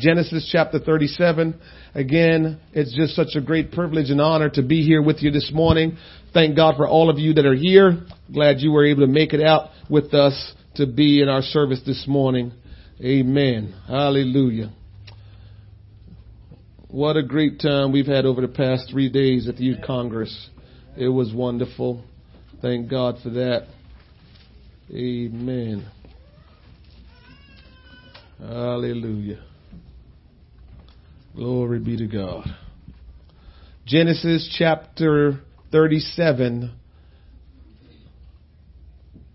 Genesis chapter 37. Again, it's just such a great privilege and honor to be here with you this morning. Thank God for all of you that are here. Glad you were able to make it out with us to be in our service this morning. Amen. Hallelujah. What a great time we've had over the past three days at the Youth Congress. It was wonderful. Thank God for that. Amen. Hallelujah. Glory be to God. Genesis chapter 37.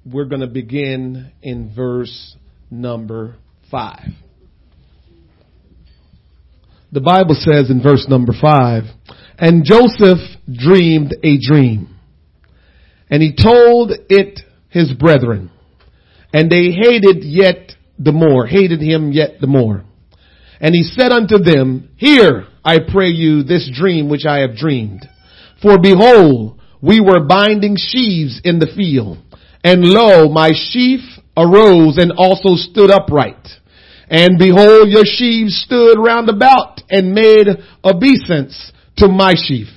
We're going to begin in verse number 5. The Bible says in verse number 5, And Joseph dreamed a dream, and he told it his brethren, and they hated yet the more, hated him yet the more. And he said unto them, Hear, I pray you, this dream which I have dreamed. For behold, we were binding sheaves in the field, and lo, my sheaf arose and also stood upright. And behold, your sheaves stood round about and made obeisance to my sheaf.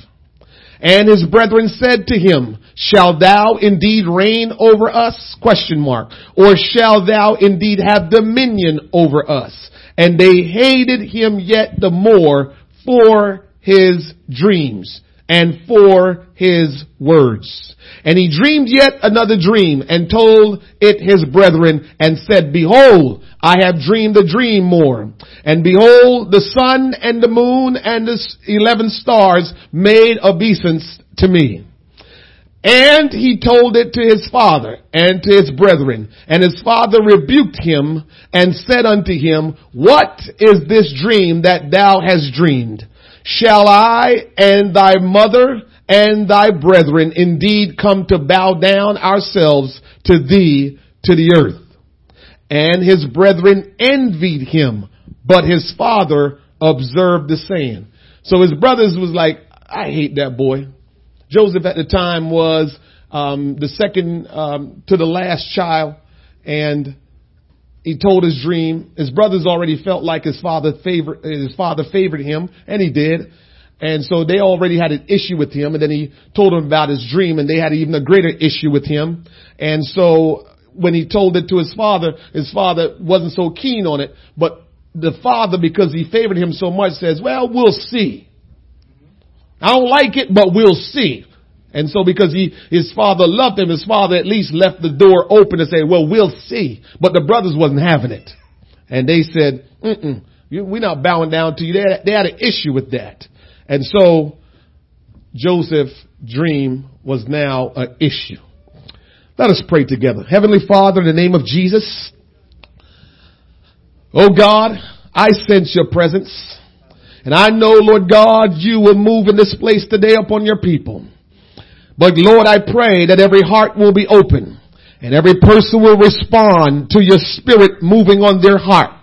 And his brethren said to him, shall thou indeed reign over us? Question mark. Or shall thou indeed have dominion over us? And they hated him yet the more for his dreams and for his words. And he dreamed yet another dream and told it his brethren and said, behold, I have dreamed a dream more. And behold, the sun and the moon and the eleven stars made obeisance to me. And he told it to his father and to his brethren. And his father rebuked him and said unto him, What is this dream that thou hast dreamed? Shall I and thy mother and thy brethren indeed come to bow down ourselves to thee to the earth? And his brethren envied him, but his father observed the saying. So his brothers was like, I hate that boy. Joseph at the time was um, the second um, to the last child, and he told his dream. His brothers already felt like his father favored his father favored him, and he did. And so they already had an issue with him, and then he told them about his dream, and they had even a greater issue with him. And so when he told it to his father, his father wasn't so keen on it, but the father, because he favored him so much, says, well, we'll see. I don't like it, but we'll see. And so because he, his father loved him, his father at least left the door open and say, well, we'll see. But the brothers wasn't having it. And they said, mm we're not bowing down to you. They had, they had an issue with that. And so Joseph's dream was now an issue. Let us pray together. Heavenly Father, in the name of Jesus, Oh God, I sense your presence. And I know, Lord God, you will move in this place today upon your people. But Lord, I pray that every heart will be open and every person will respond to your spirit moving on their heart.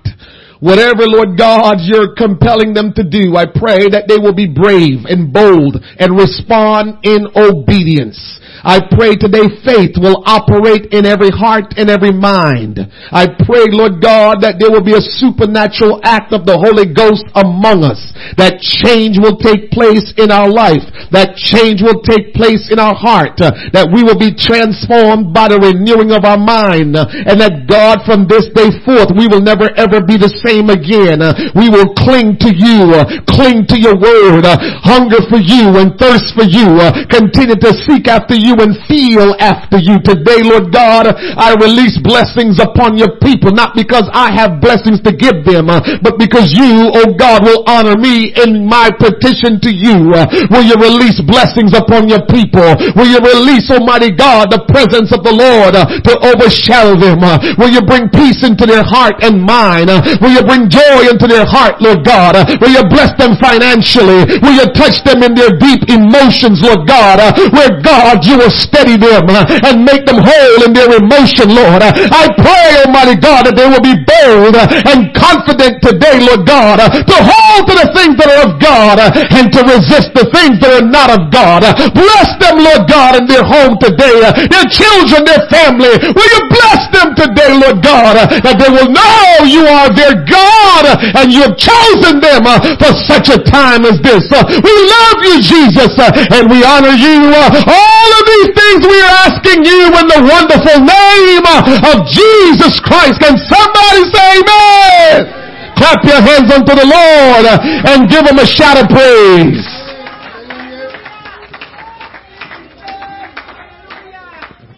Whatever, Lord God, you're compelling them to do, I pray that they will be brave and bold and respond in obedience. I pray today faith will operate in every heart and every mind. I pray, Lord God, that there will be a supernatural act of the Holy Ghost among us. That change will take place in our life. That change will take place in our heart. that we will be transformed by the renewing of our mind. and that God from this day forth, we will never ever be the same again. we will cling to you, cling to your word, hunger for you and thirst for you, continue to seek after you and feel after you. Today, Lord God, I release blessings upon your people, not because I have blessings to give them, uh, but because you, oh God, will honor me in my petition to you. Uh, will you release blessings upon your people? Will you release, Almighty God, the presence of the Lord uh, to overshadow them? Will you bring peace into their heart and mind? Will you bring joy into their heart, Lord God? Will you bless them financially? Will you touch them in their deep emotions, Lord God? Where God, you will steady them uh, and make them whole in their emotion, Lord. Uh, I pray, Almighty God, that they will be bold uh, and confident today, Lord God, to hold to the things that are of God and to resist the things that are not of God. Bless them, Lord God, in their home today, their children, their family. Will you bless them today, Lord God, that they will know you are their God and you have chosen them for such a time as this. We love you, Jesus, and we honor you. All of these things we are asking you in the wonderful name of Jesus Christ. Can somebody say amen? Clap your hands unto the Lord and give him a shout of praise.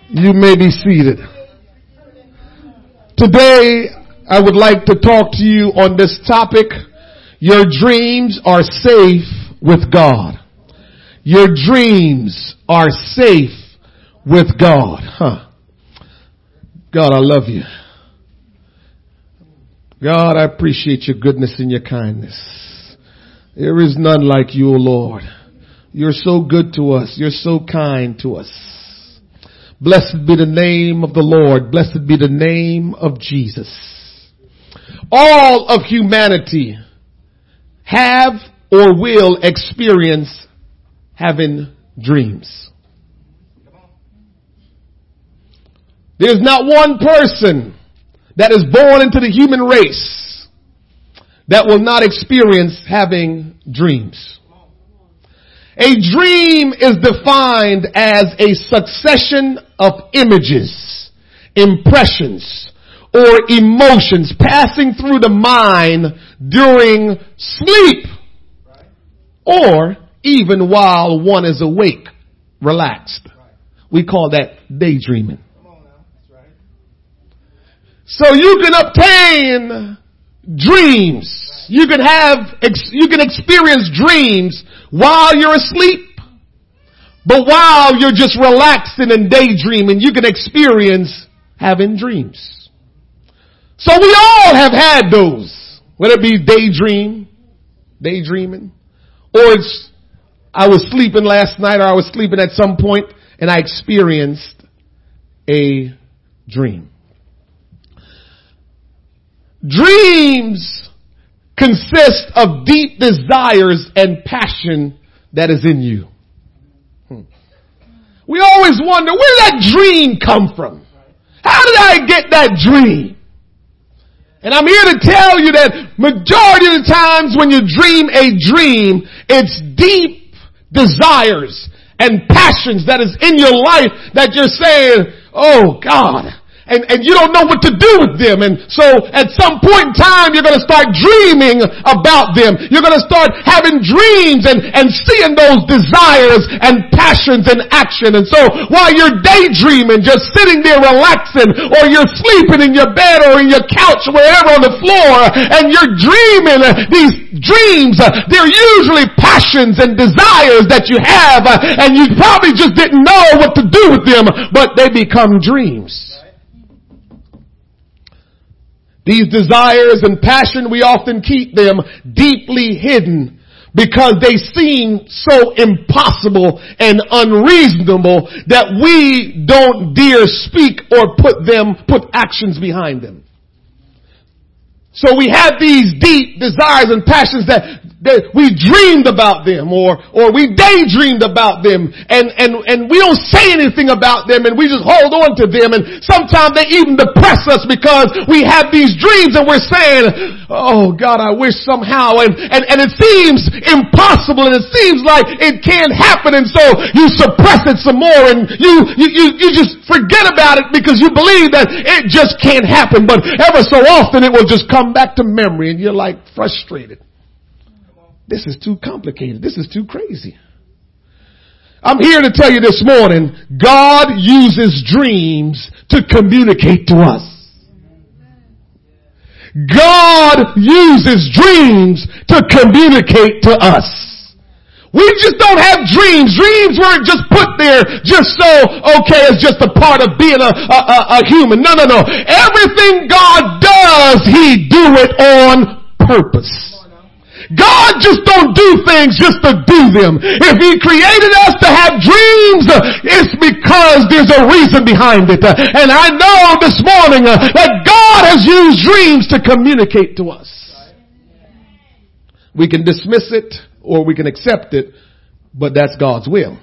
You may be seated. Today, I would like to talk to you on this topic. Your dreams are safe with God. Your dreams are safe with God. Huh. God, I love you. God, I appreciate your goodness and your kindness. There is none like you, Lord. You're so good to us. You're so kind to us. Blessed be the name of the Lord. Blessed be the name of Jesus. All of humanity have or will experience having dreams. There's not one person that is born into the human race that will not experience having dreams. A dream is defined as a succession of images, impressions, or emotions passing through the mind during sleep or even while one is awake, relaxed. We call that daydreaming. So you can obtain dreams. You can have, you can experience dreams while you're asleep. But while you're just relaxing and daydreaming, you can experience having dreams. So we all have had those. Whether it be daydream, daydreaming, or it's, I was sleeping last night or I was sleeping at some point and I experienced a dream. Dreams consist of deep desires and passion that is in you. Hmm. We always wonder, where did that dream come from? How did I get that dream? And I'm here to tell you that majority of the times when you dream a dream, it's deep desires and passions that is in your life that you're saying, oh God, and, and you don't know what to do with them. And so at some point in time, you're going to start dreaming about them. You're going to start having dreams and, and seeing those desires and passions in action. And so while you're daydreaming, just sitting there relaxing, or you're sleeping in your bed or in your couch, wherever on the floor, and you're dreaming uh, these dreams, uh, they're usually passions and desires that you have, uh, and you probably just didn't know what to do with them, but they become dreams. These desires and passion, we often keep them deeply hidden because they seem so impossible and unreasonable that we don't dare speak or put them, put actions behind them. So we have these deep desires and passions that that we dreamed about them or, or we daydreamed about them and, and, and we don't say anything about them and we just hold on to them and sometimes they even depress us because we have these dreams and we're saying, oh God, I wish somehow and, and, and it seems impossible and it seems like it can't happen and so you suppress it some more and you, you, you, you just forget about it because you believe that it just can't happen but ever so often it will just come back to memory and you're like frustrated. This is too complicated. This is too crazy. I'm here to tell you this morning, God uses dreams to communicate to us. God uses dreams to communicate to us. We just don't have dreams. Dreams weren't just put there just so, okay, it's just a part of being a, a, a, a human. No, no, no. Everything God does, He do it on purpose. God just don't do things just to do them. If He created us to have dreams, it's because there's a reason behind it. And I know this morning uh, that God has used dreams to communicate to us. We can dismiss it or we can accept it, but that's God's will.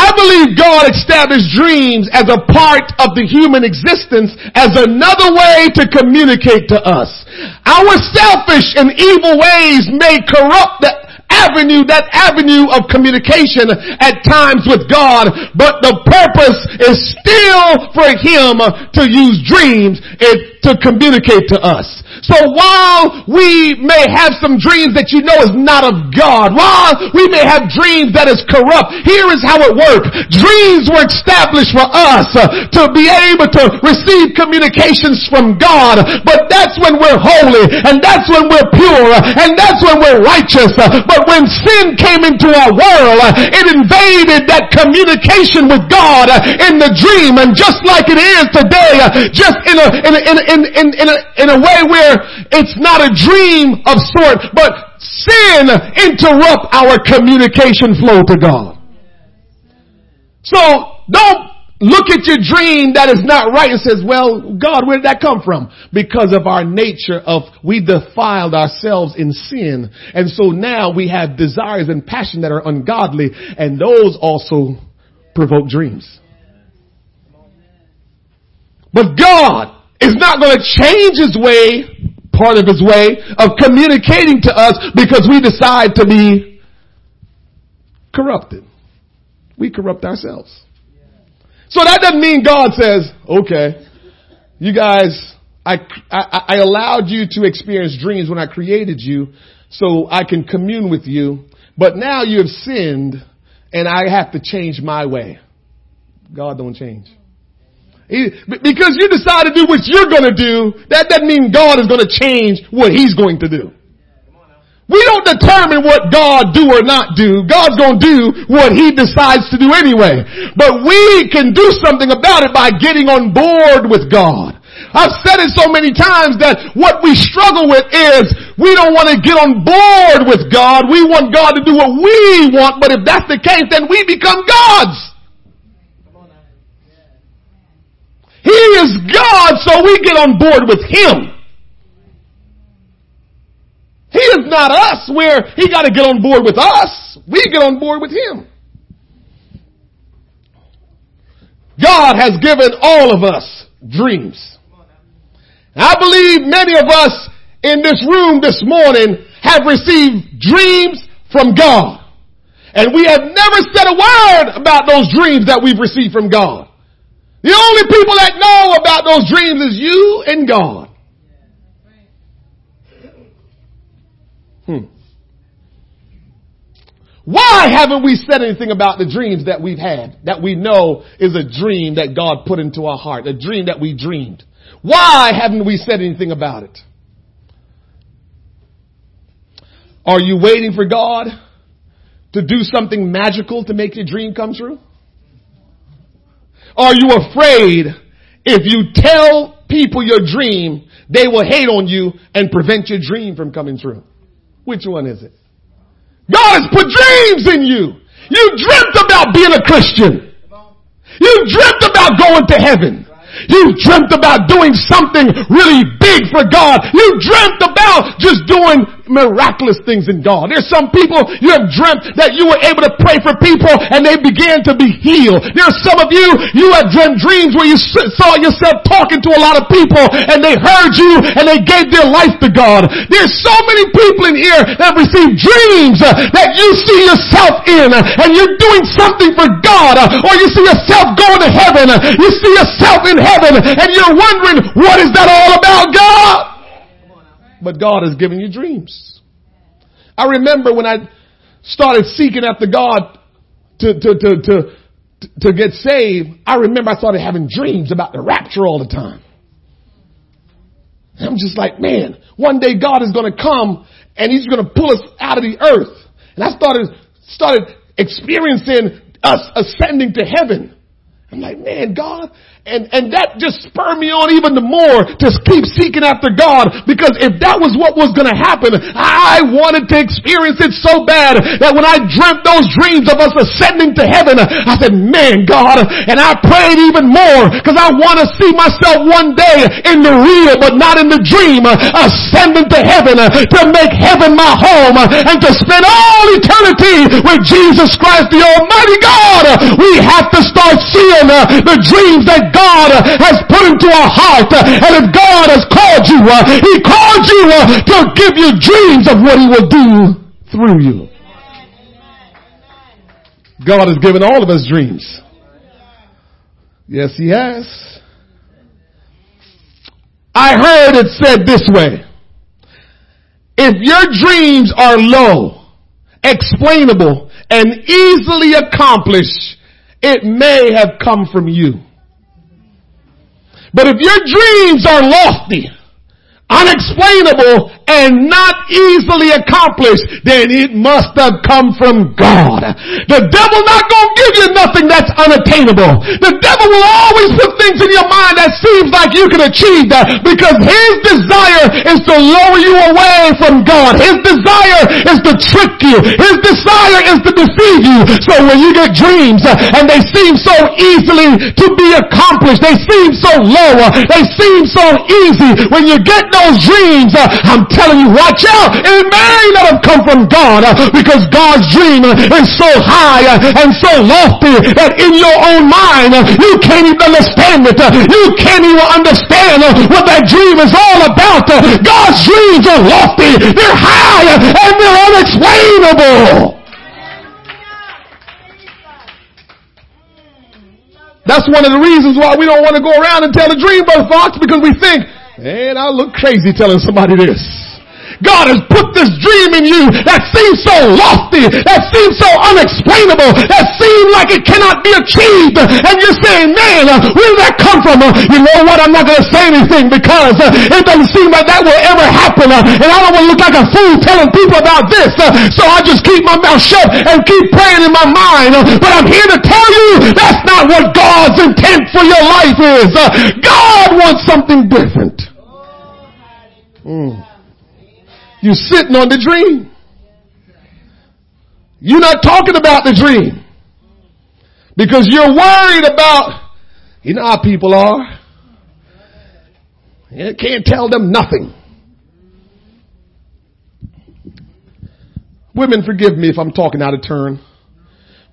I believe God established dreams as a part of the human existence as another way to communicate to us. Our selfish and evil ways may corrupt the avenue, that avenue of communication at times with God, but the purpose is still for Him to use dreams to communicate to us. So while we may have some dreams that you know is not of God, while we may have dreams that is corrupt, here is how it works. Dreams were established for us uh, to be able to receive communications from God, but that's when we're holy, and that's when we're pure, and that's when we're righteous. But when sin came into our world, it invaded that communication with God uh, in the dream, and just like it is today, uh, just in a, in a, in a, in, in, in a, in a way where where it's not a dream of sort, but sin interrupt our communication flow to God. So don't look at your dream that is not right and says, well, God, where did that come from? Because of our nature of we defiled ourselves in sin. And so now we have desires and passion that are ungodly and those also provoke dreams. But God is not going to change his way, part of his way of communicating to us because we decide to be corrupted. We corrupt ourselves. So that doesn't mean God says, okay, you guys, I, I, I allowed you to experience dreams when I created you so I can commune with you, but now you have sinned and I have to change my way. God don't change because you decide to do what you're going to do, that doesn't mean God is going to change what He's going to do. We don't determine what God do or not do. God's going to do what He decides to do anyway. But we can do something about it by getting on board with God. I've said it so many times that what we struggle with is we don't want to get on board with God. We want God to do what we want, but if that's the case, then we become gods. He is God, so we get on board with Him. He is not us where He got to get on board with us. We get on board with Him. God has given all of us dreams. I believe many of us in this room this morning have received dreams from God. And we have never said a word about those dreams that we've received from God. The only people that know about those dreams is you and God. Hmm. Why haven't we said anything about the dreams that we've had, that we know is a dream that God put into our heart, a dream that we dreamed? Why haven't we said anything about it? Are you waiting for God to do something magical to make your dream come true? Are you afraid if you tell people your dream, they will hate on you and prevent your dream from coming true? Which one is it? God has put dreams in you. You dreamt about being a Christian. You dreamt about going to heaven. You dreamt about doing something really big for God. You dreamt about just doing miraculous things in God. There's some people you have dreamt that you were able to pray for people and they began to be healed. There's some of you, you have dreamt dreams where you saw yourself talking to a lot of people and they heard you and they gave their life to God. There's so many people in here that receive dreams uh, that you see yourself in uh, and you're doing something for God uh, or you see yourself going to heaven. You see yourself in heaven and you're wondering what is that all about God? But God has given you dreams. I remember when I started seeking after God to, to, to, to, to get saved, I remember I started having dreams about the rapture all the time. I'm just like, man, one day God is going to come and he's going to pull us out of the earth. And I started, started experiencing us ascending to heaven. I'm like, man, God, and, and that just spurred me on even the more to keep seeking after God because if that was what was going to happen, I wanted to experience it so bad that when I dreamt those dreams of us ascending to heaven, I said, man, God, and I prayed even more because I want to see myself one day in the real but not in the dream ascending to heaven to make heaven my home and to spend all eternity with Jesus Christ, the Almighty God. We have to start seeing the dreams that God has put into our heart. And if God has called you, uh, He called you uh, to give you dreams of what He will do through you. God has given all of us dreams. Yes, He has. I heard it said this way. If your dreams are low, explainable, and easily accomplished, it may have come from you. But if your dreams are lofty, unexplainable and not easily accomplished, then it must have come from God. The devil not gonna give you nothing that's unattainable. The devil will always put things in your mind that seems like you can achieve that because his desire is to lower you away from God. His desire is to trick you. His desire is to deceive you. So when you get dreams uh, and they seem so easily to be accomplished, they seem so low, uh, they seem so easy. When you get those dreams, uh, I'm telling you, watch out. It may not have come from God uh, because God's dream uh, is so high uh, and so lofty that in your own mind you can't even understand it. You can't even understand what that dream is all about. God's dreams are lofty, they're high, and they're unexplainable. That's one of the reasons why we don't want to go around and tell a dream, Brother Fox, because we think Man, I look crazy telling somebody this. God has put this dream in you that seems so lofty, that seems so unexplainable, that seems like it cannot be achieved. And you're saying, man, uh, where did that come from? Uh, you know what? I'm not going to say anything because uh, it doesn't seem like that will ever happen. And I don't want to look like a fool telling people about this. So I just keep my mouth shut and keep praying in my mind. But I'm here to tell you that's not what God's intent for your life is. God wants something different. Mm. You're sitting on the dream. You're not talking about the dream. Because you're worried about, you know how people are. You can't tell them nothing. Women, forgive me if I'm talking out of turn.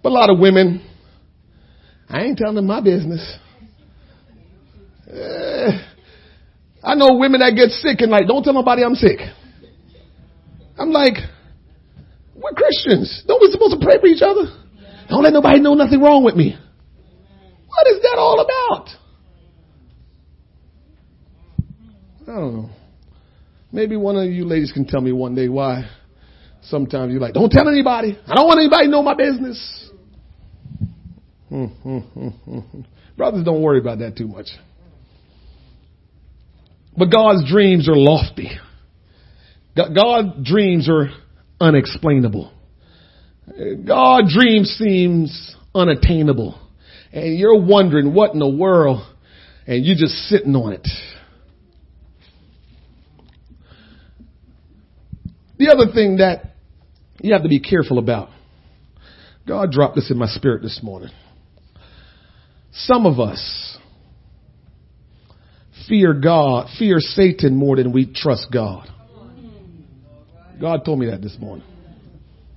But a lot of women, I ain't telling them my business. Uh, I know women that get sick and like, don't tell nobody I'm sick. I'm like, we're Christians. Don't we supposed to pray for each other? Don't let nobody know nothing wrong with me. What is that all about? I don't know. Maybe one of you ladies can tell me one day why sometimes you're like, don't tell anybody. I don't want anybody to know my business. Hmm, hmm, hmm, Brothers, don't worry about that too much. But God's dreams are lofty. God's dreams are unexplainable. God's dream seems unattainable. And you're wondering what in the world, and you're just sitting on it. The other thing that you have to be careful about, God dropped this in my spirit this morning. Some of us, fear God, fear Satan more than we trust God. God told me that this morning.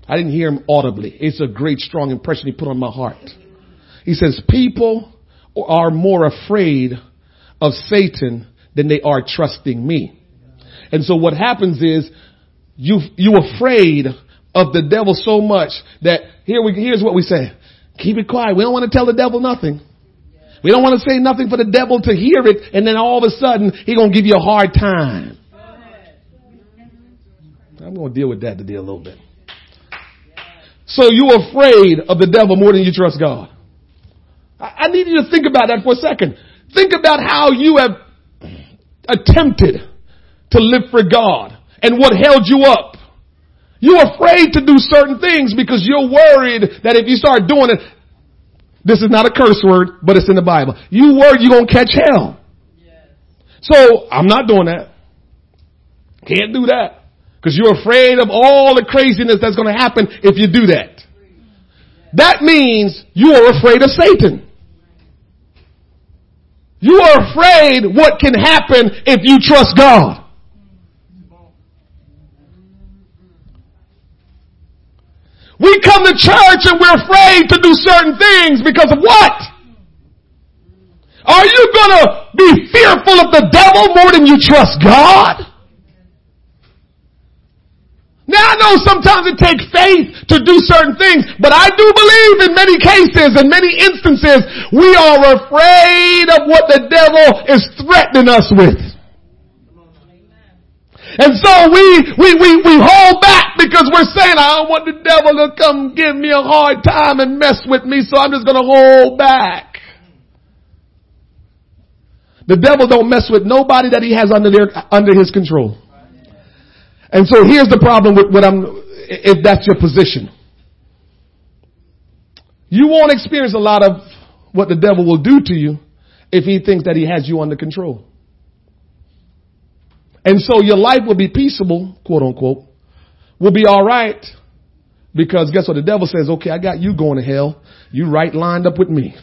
I didn't hear him audibly. It's a great, strong impression he put on my heart. He says, people are more afraid of Satan than they are trusting me. And so what happens is you, you afraid of the devil so much that here we, here's what we say. Keep it quiet. We don't want to tell the devil nothing. We don't want to say nothing for the devil to hear it and then all of a sudden he gonna give you a hard time. I'm gonna deal with that today a little bit. So you're afraid of the devil more than you trust God. I need you to think about that for a second. Think about how you have attempted to live for God and what held you up. You're afraid to do certain things because you're worried that if you start doing it, This is not a curse word, but it's in the Bible. You word, you're going to catch hell. So I'm not doing that. Can't do that. Because you're afraid of all the craziness that's going to happen if you do that. That means you are afraid of Satan. You are afraid what can happen if you trust God. We come to church and we're afraid to do certain things because of what? Are you gonna be fearful of the devil more than you trust God? Now I know sometimes it takes faith to do certain things, but I do believe in many cases, in many instances, we are afraid of what the devil is threatening us with. And so we, we, we, we hold back because we're saying, I don't want the devil to come give me a hard time and mess with me, so I'm just gonna hold back. The devil don't mess with nobody that he has under their, under his control. And so here's the problem with what I'm, if that's your position. You won't experience a lot of what the devil will do to you if he thinks that he has you under control. And so your life will be peaceable, quote unquote, will be alright because guess what? The devil says, okay, I got you going to hell. You right lined up with me.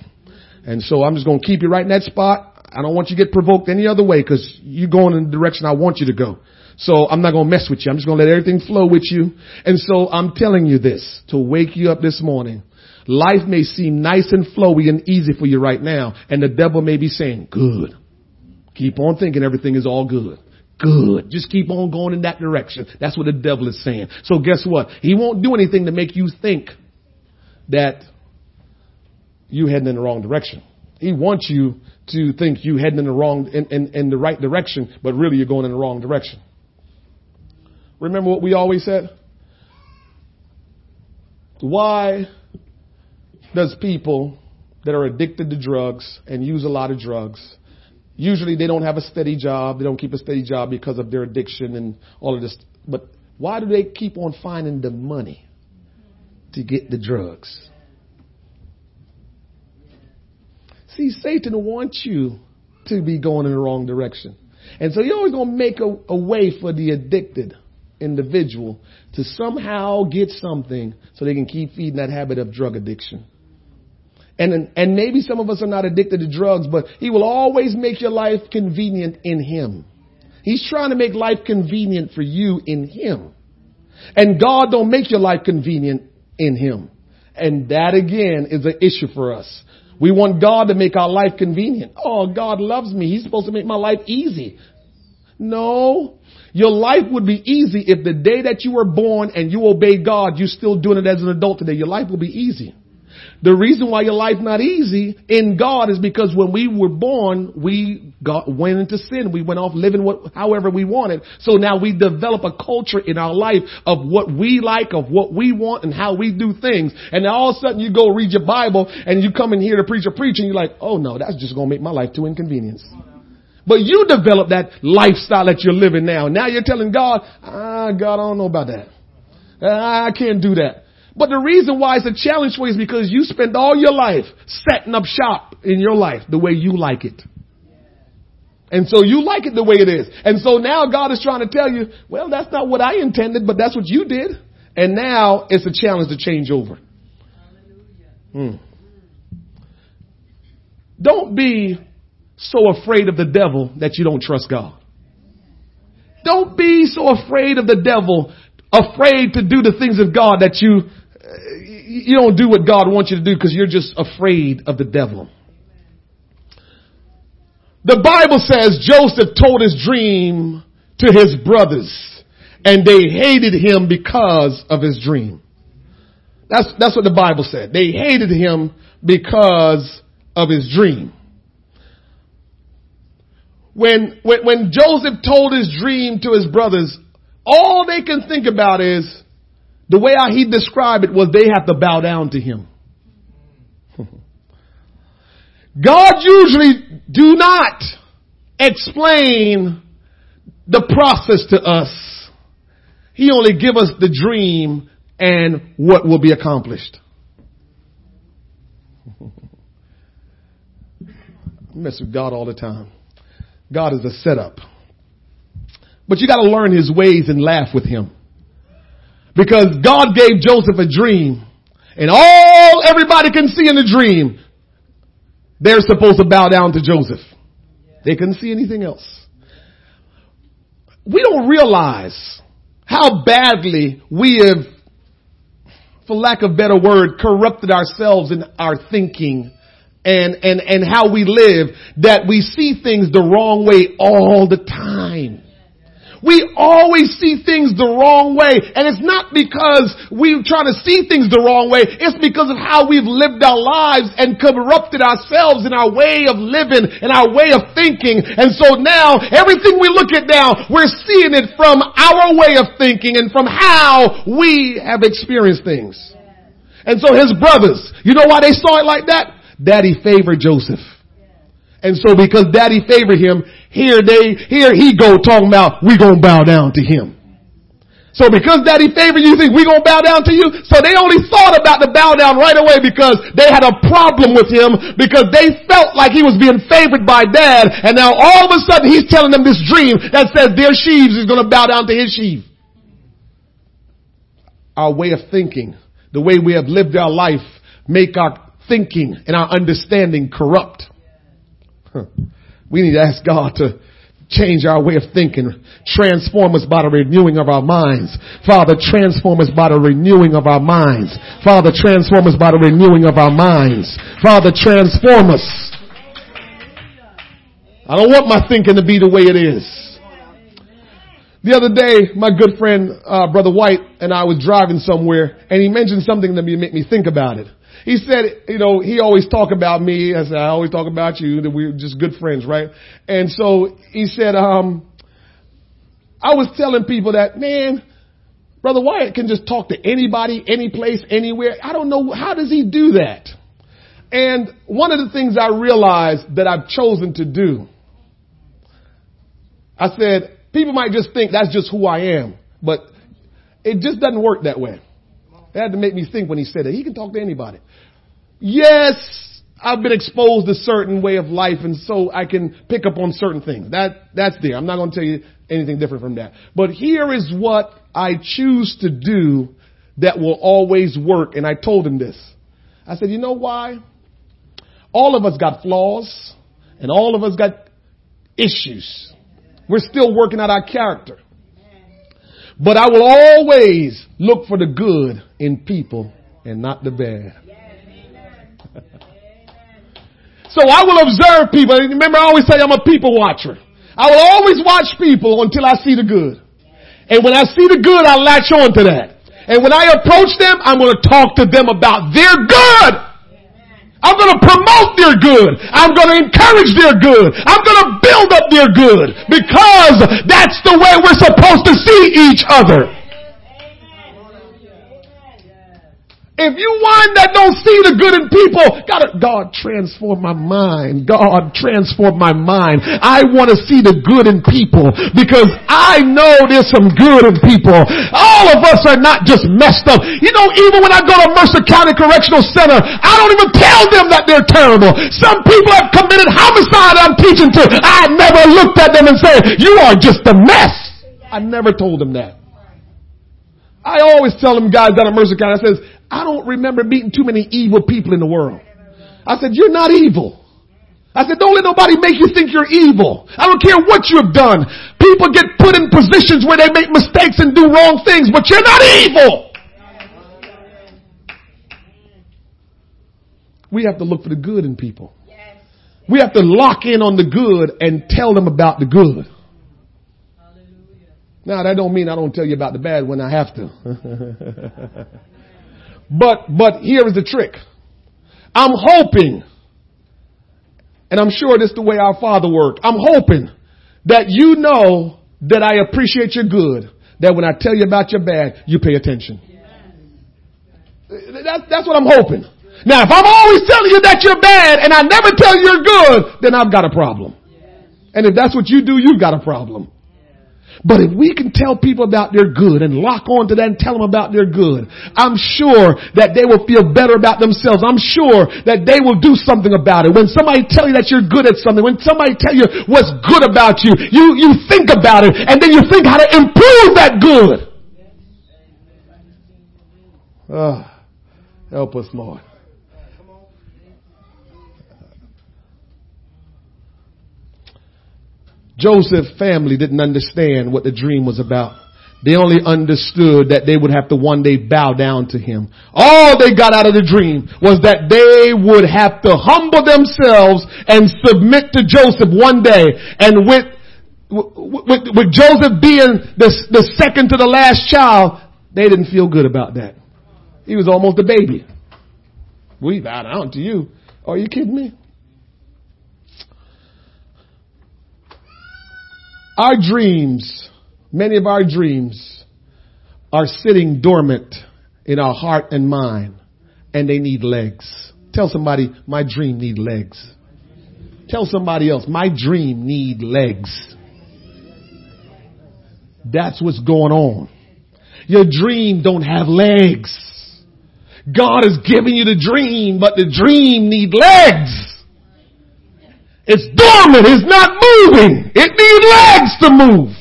And so I'm just going to keep you right in that spot. I don't want you to get provoked any other way because you're going in the direction I want you to go. So I'm not going to mess with you. I'm just going to let everything flow with you. And so I'm telling you this to wake you up this morning. Life may seem nice and flowy and easy for you right now. And the devil may be saying, good. Keep on thinking everything is all good. Good. Just keep on going in that direction. That's what the devil is saying. So guess what? He won't do anything to make you think that you're heading in the wrong direction. He wants you to think you're heading in the wrong, in, in, in the right direction, but really you're going in the wrong direction. Remember what we always said? Why does people that are addicted to drugs and use a lot of drugs, usually they don't have a steady job, they don't keep a steady job because of their addiction and all of this, but why do they keep on finding the money to get the drugs? See, Satan wants you to be going in the wrong direction. And so you're always going to make a, a way for the addicted individual to somehow get something so they can keep feeding that habit of drug addiction. And, and maybe some of us are not addicted to drugs, but he will always make your life convenient in him. He's trying to make life convenient for you in him. And God don't make your life convenient in him. And that again is an issue for us. We want God to make our life convenient. Oh, God loves me. He's supposed to make my life easy. No. Your life would be easy if the day that you were born and you obeyed God, you're still doing it as an adult today. Your life will be easy. The reason why your life not easy in God is because when we were born, we got, went into sin. We went off living what, however we wanted. So now we develop a culture in our life of what we like, of what we want and how we do things. And now all of a sudden you go read your Bible and you come in here to preach a preach and you're like, oh no, that's just going to make my life too inconvenienced. But you develop that lifestyle that you're living now. Now you're telling God, ah, God, I don't know about that. Ah, I can't do that. But the reason why it's a challenge for you is because you spend all your life setting up shop in your life the way you like it. And so you like it the way it is. And so now God is trying to tell you, well, that's not what I intended, but that's what you did. And now it's a challenge to change over. Hmm. Don't be so afraid of the devil that you don't trust God. Don't be so afraid of the devil, afraid to do the things of God that you, you don't do what God wants you to do because you're just afraid of the devil. The Bible says Joseph told his dream to his brothers and they hated him because of his dream. That's, that's what the Bible said. They hated him because of his dream when, when, when Joseph told his dream to his brothers, all they can think about is the way he described it was they have to bow down to him. God usually do not explain the process to us. He only give us the dream and what will be accomplished. I mess with God all the time. God is a setup. But you gotta learn his ways and laugh with him. Because God gave Joseph a dream and all everybody can see in the dream, they're supposed to bow down to Joseph. They couldn't see anything else. We don't realize how badly we have, for lack of better word, corrupted ourselves in our thinking and, and, and how we live that we see things the wrong way all the time. We always see things the wrong way. And it's not because we try to see things the wrong way. It's because of how we've lived our lives and corrupted ourselves in our way of living and our way of thinking. And so now everything we look at now, we're seeing it from our way of thinking and from how we have experienced things. And so his brothers, you know why they saw it like that? Daddy favored Joseph. And so because daddy favored him, here they, here he go talking about we gonna bow down to him. So because daddy favored you, think we gonna bow down to you? So they only thought about the bow down right away because they had a problem with him because they felt like he was being favored by dad and now all of a sudden he's telling them this dream that says their sheaves is gonna bow down to his sheaf. Our way of thinking, the way we have lived our life make our thinking and our understanding corrupt. We need to ask God to change our way of thinking. Transform us by the renewing of our minds. Father, transform us by the renewing of our minds. Father, transform us by the renewing of our minds. Father, transform us. I don't want my thinking to be the way it is. The other day, my good friend, uh, Brother White and I was driving somewhere and he mentioned something that made me think about it he said, you know, he always talk about me. I said, I always talk about you. That we're just good friends, right? And so he said, um, I was telling people that, man, Brother Wyatt can just talk to anybody, any place, anywhere. I don't know, how does he do that? And one of the things I realized that I've chosen to do, I said, people might just think that's just who I am, but it just doesn't work that way. It had to make me think when he said it. He can talk to anybody. Yes, I've been exposed to certain way of life and so I can pick up on certain things. That, that's there. I'm not going to tell you anything different from that. But here is what I choose to do that will always work. And I told him this. I said, you know why? All of us got flaws and all of us got issues. We're still working out our character. But I will always look for the good in people and not the bad. so I will observe people. Remember, I always say I'm a people watcher. I will always watch people until I see the good. And when I see the good, I latch on to that. And when I approach them, I'm going to talk to them about their good. I'm going to promote their good. I'm going to encourage their good. I'm going to build up their good because that's the way we're supposed to see each other. If you one that don't see the good in people, God, God transform my mind. God transform my mind. I want to see the good in people because I know there's some good in people. All of us are not just messed up. You know, even when I go to Mercer County Correctional Center, I don't even tell them that they're terrible. Some people have committed homicide I'm teaching to. I never looked at them and said, you are just a mess. I never told them that. I always tell them guys down at Mercer County, I says, I don't remember meeting too many evil people in the world. I said, you're not evil. I said, don't let nobody make you think you're evil. I don't care what you have done. People get put in positions where they make mistakes and do wrong things, but you're not evil. We have to look for the good in people. We have to lock in on the good and tell them about the good. Now that don't mean I don't tell you about the bad when I have to. But, but here is the trick. I'm hoping, and I'm sure this is the way our Father worked. I'm hoping that you know that I appreciate your good. That when I tell you about your bad, you pay attention. That, that's what I'm hoping. Now, if I'm always telling you that you're bad and I never tell you you're good, then I've got a problem. And if that's what you do, you've got a problem. But if we can tell people about their good and lock on to that and tell them about their good, I'm sure that they will feel better about themselves. I'm sure that they will do something about it. When somebody tell you that you're good at something, when somebody tell you what's good about you, you, you think about it and then you think how to improve that good. Oh, help us, Lord. Joseph's family didn't understand what the dream was about. They only understood that they would have to one day bow down to him. All they got out of the dream was that they would have to humble themselves and submit to Joseph one day. And with, with, with Joseph being the, the second to the last child, they didn't feel good about that. He was almost a baby. We bow down to you. Are you kidding me? Our dreams, many of our dreams are sitting dormant in our heart and mind and they need legs. Tell somebody, my dream need legs. Tell somebody else, my dream need legs. That's what's going on. Your dream don't have legs. God is giving you the dream, but the dream need legs. It's dormant. It's not moving. It needs legs to move.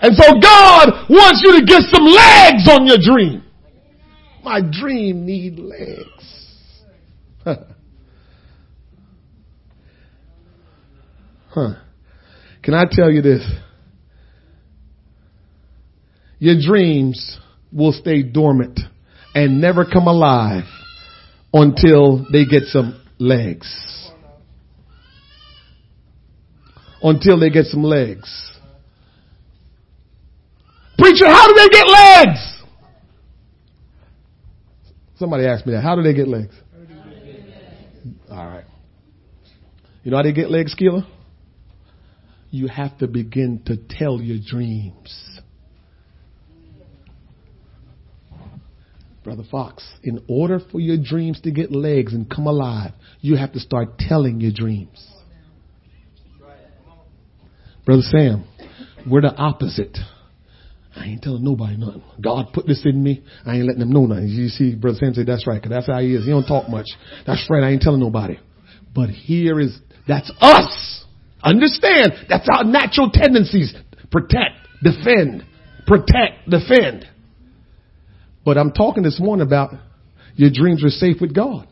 And so God wants you to get some legs on your dream. My dream need legs. huh. Can I tell you this? Your dreams will stay dormant and never come alive until they get some legs until they get some legs. Preacher, how do they get legs? Somebody asked me that. How do they get legs? All right. You know how they get legs, Keela? You have to begin to tell your dreams. Brother Fox, in order for your dreams to get legs and come alive, you have to start telling your dreams. Brother Sam, we're the opposite. I ain't telling nobody nothing. God put this in me. I ain't letting them know nothing. You see, Brother Sam say, that's right, cause that's how he is. He don't talk much. That's right. I ain't telling nobody. But here is, that's us. Understand? That's our natural tendencies. Protect, defend, protect, defend. But I'm talking this morning about your dreams are safe with God.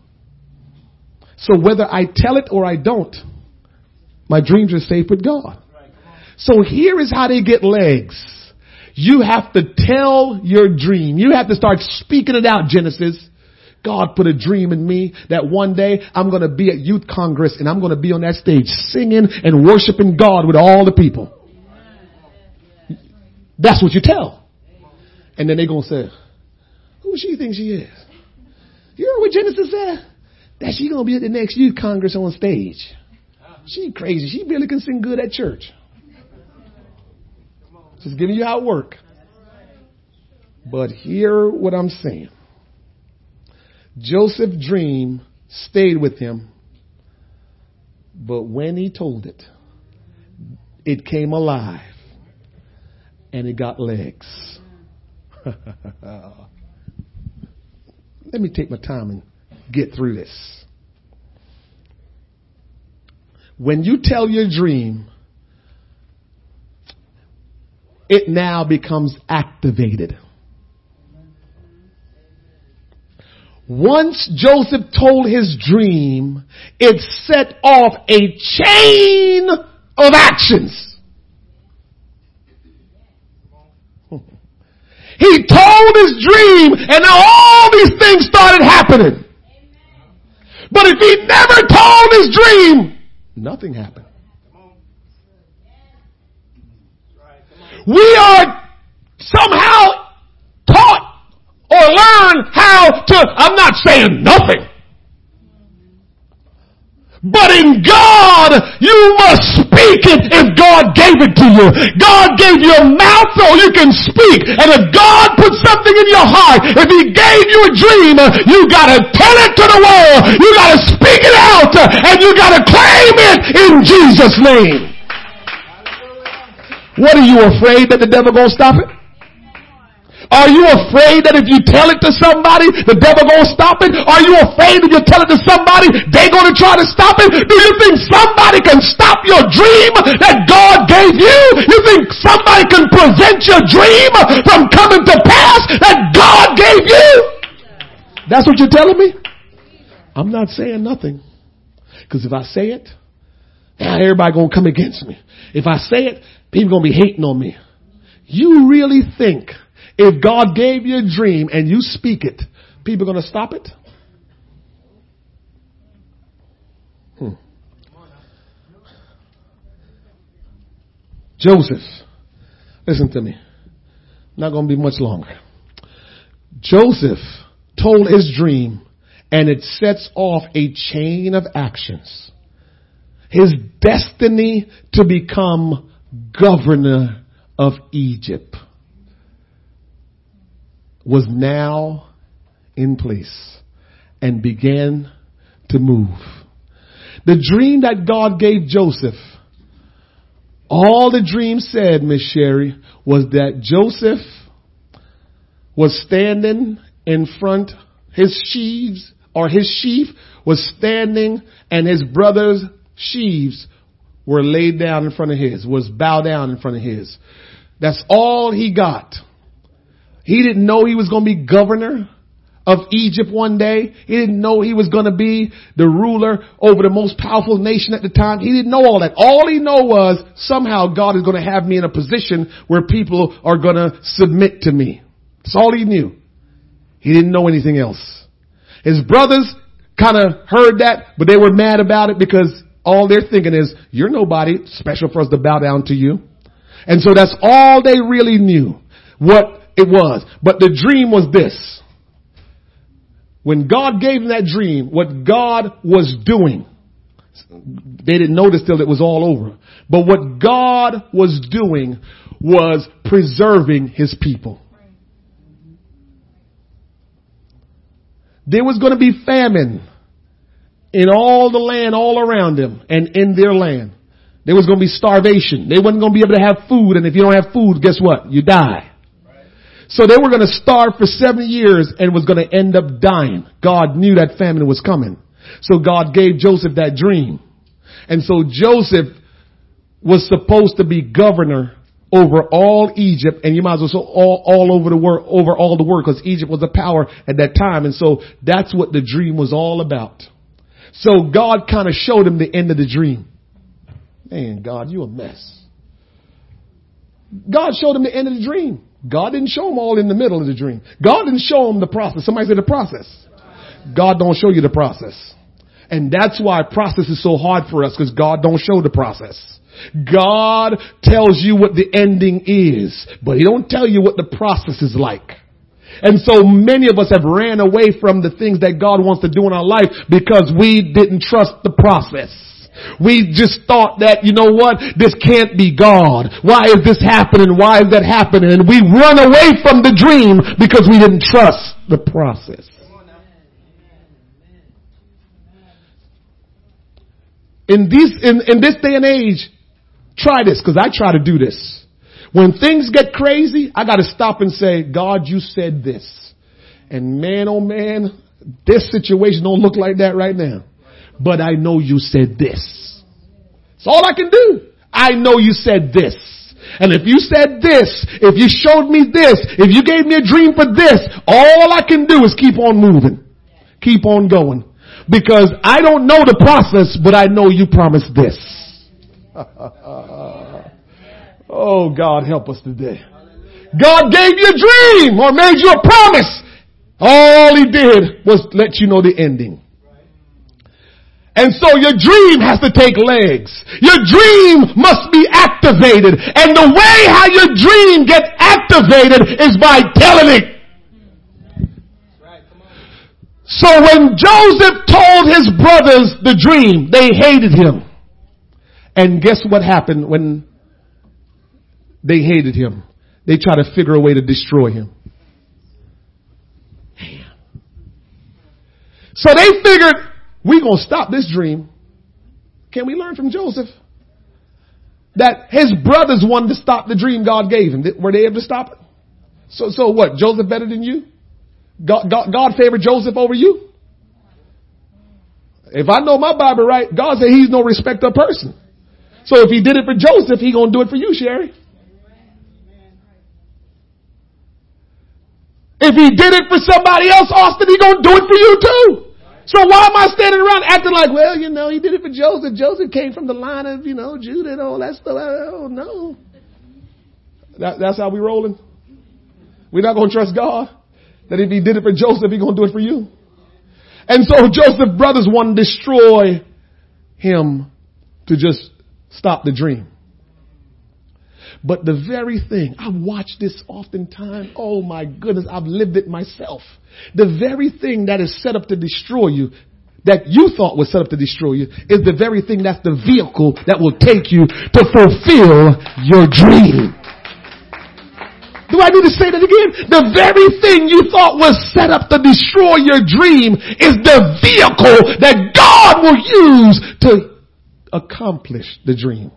So whether I tell it or I don't, my dreams are safe with God. So here is how they get legs. You have to tell your dream. You have to start speaking it out, Genesis. God put a dream in me that one day I'm going to be at youth congress and I'm going to be on that stage singing and worshiping God with all the people. That's what you tell. And then they're going to say, who she thinks she is? You know what Genesis said? That she going to be at the next youth congress on stage. She crazy. She really can sing good at church. Just giving you how it works. But hear what I'm saying. Joseph's dream stayed with him, but when he told it, it came alive and it got legs. Let me take my time and get through this. When you tell your dream, it now becomes activated. Once Joseph told his dream, it set off a chain of actions. He told his dream and now all these things started happening. But if he never told his dream, nothing happened. We are somehow taught or learn how to, I'm not saying nothing. But in God, you must speak it if God gave it to you. God gave you a mouth so you can speak. And if God put something in your heart, if He gave you a dream, you gotta tell it to the world. You gotta speak it out and you gotta claim it in Jesus' name. What are you afraid that the devil gonna stop it? Are you afraid that if you tell it to somebody, the devil gonna stop it? Are you afraid if you tell it to somebody, they gonna try to stop it? Do you think somebody can stop your dream that God gave you? You think somebody can prevent your dream from coming to pass that God gave you? That's what you're telling me? I'm not saying nothing. Cause if I say it, everybody gonna come against me. If I say it, people gonna be hating on me. You really think if God gave you a dream and you speak it, people to stop it? Hmm. Joseph, listen to me. Not to be much longer. Joseph told his dream and it sets off a chain of actions. His destiny to become governor of Egypt was now in place and began to move. The dream that God gave Joseph, all the dream said, Miss Sherry, was that Joseph was standing in front, his sheaves or his sheaf was standing and his brother's sheaves were laid down in front of his, was bowed down in front of his. That's all he got. He didn't know he was going to be governor of Egypt one day. He didn't know he was going to be the ruler over the most powerful nation at the time. He didn't know all that. All he know was somehow God is going to have me in a position where people are going to submit to me. That's all he knew. He didn't know anything else. His brothers kind of heard that, but they were mad about it because all they're thinking is, you're nobody special for us to bow down to you. And so that's all they really knew. What it was. But the dream was this. When God gave them that dream, what God was doing, they didn't notice till it was all over. But what God was doing was preserving his people. There was going to be famine in all the land all around them and in their land. There was going to be starvation. They wasn't going to be able to have food. And if you don't have food, guess what? You die. So they were going to starve for seven years and was going to end up dying. God knew that famine was coming. So God gave Joseph that dream. And so Joseph was supposed to be governor over all Egypt and you might as well say all, all over the world, over all the world because Egypt was a power at that time. And so that's what the dream was all about. So God kind of showed him the end of the dream. Man, God, you a mess. God showed him the end of the dream. God didn't show him all in the middle of the dream. God didn't show him the process. Somebody said the process. God don't show you the process. And that's why process is so hard for us because God don't show the process. God tells you what the ending is, but he don't tell you what the process is like. And so many of us have ran away from the things that God wants to do in our life because we didn't trust the process. We just thought that, you know what, this can't be God. Why is this happening? Why is that happening? And we run away from the dream because we didn't trust the process. In this, in, in this day and age, try this because I try to do this. When things get crazy, I got to stop and say, God, you said this. And man, oh man, this situation don't look like that right now but I know you said this. It's all I can do. I know you said this. And if you said this, if you showed me this, if you gave me a dream for this, all I can do is keep on moving. Keep on going. Because I don't know the process, but I know you promised this. oh God, help us today. God gave you a dream or made you a promise. All he did was let you know the ending. And so your dream has to take legs. Your dream must be activated. And the way how your dream gets activated is by telling it. So when Joseph told his brothers the dream, they hated him. And guess what happened when they hated him? They tried to figure a way to destroy him. Damn. So they figured we're going to stop this dream. Can we learn from Joseph? that his brothers wanted to stop the dream God gave him. Were they able to stop it? So, so what? Joseph better than you? God, God, God favored Joseph over you? If I know my Bible right, God said he's no respecter person. So if he did it for Joseph, he gonna do it for you, Sherry. If he did it for somebody else, Austin, he gonna do it for you too. So why am I standing around acting like, well, you know, he did it for Joseph. Joseph came from the line of, you know, Judah and all that stuff. Oh no. That, that's how we rolling. We're not gonna trust God. That if he did it for Joseph, he gonna do it for you. And so Joseph's brothers want to destroy him to just stop the dream. But the very thing, I've watched this oftentimes. Oh my goodness, I've lived it myself. The very thing that is set up to destroy you, that you thought was set up to destroy you, is the very thing that's the vehicle that will take you to fulfill your dream. Do I need to say that again? The very thing you thought was set up to destroy your dream is the vehicle that God will use to accomplish the dream.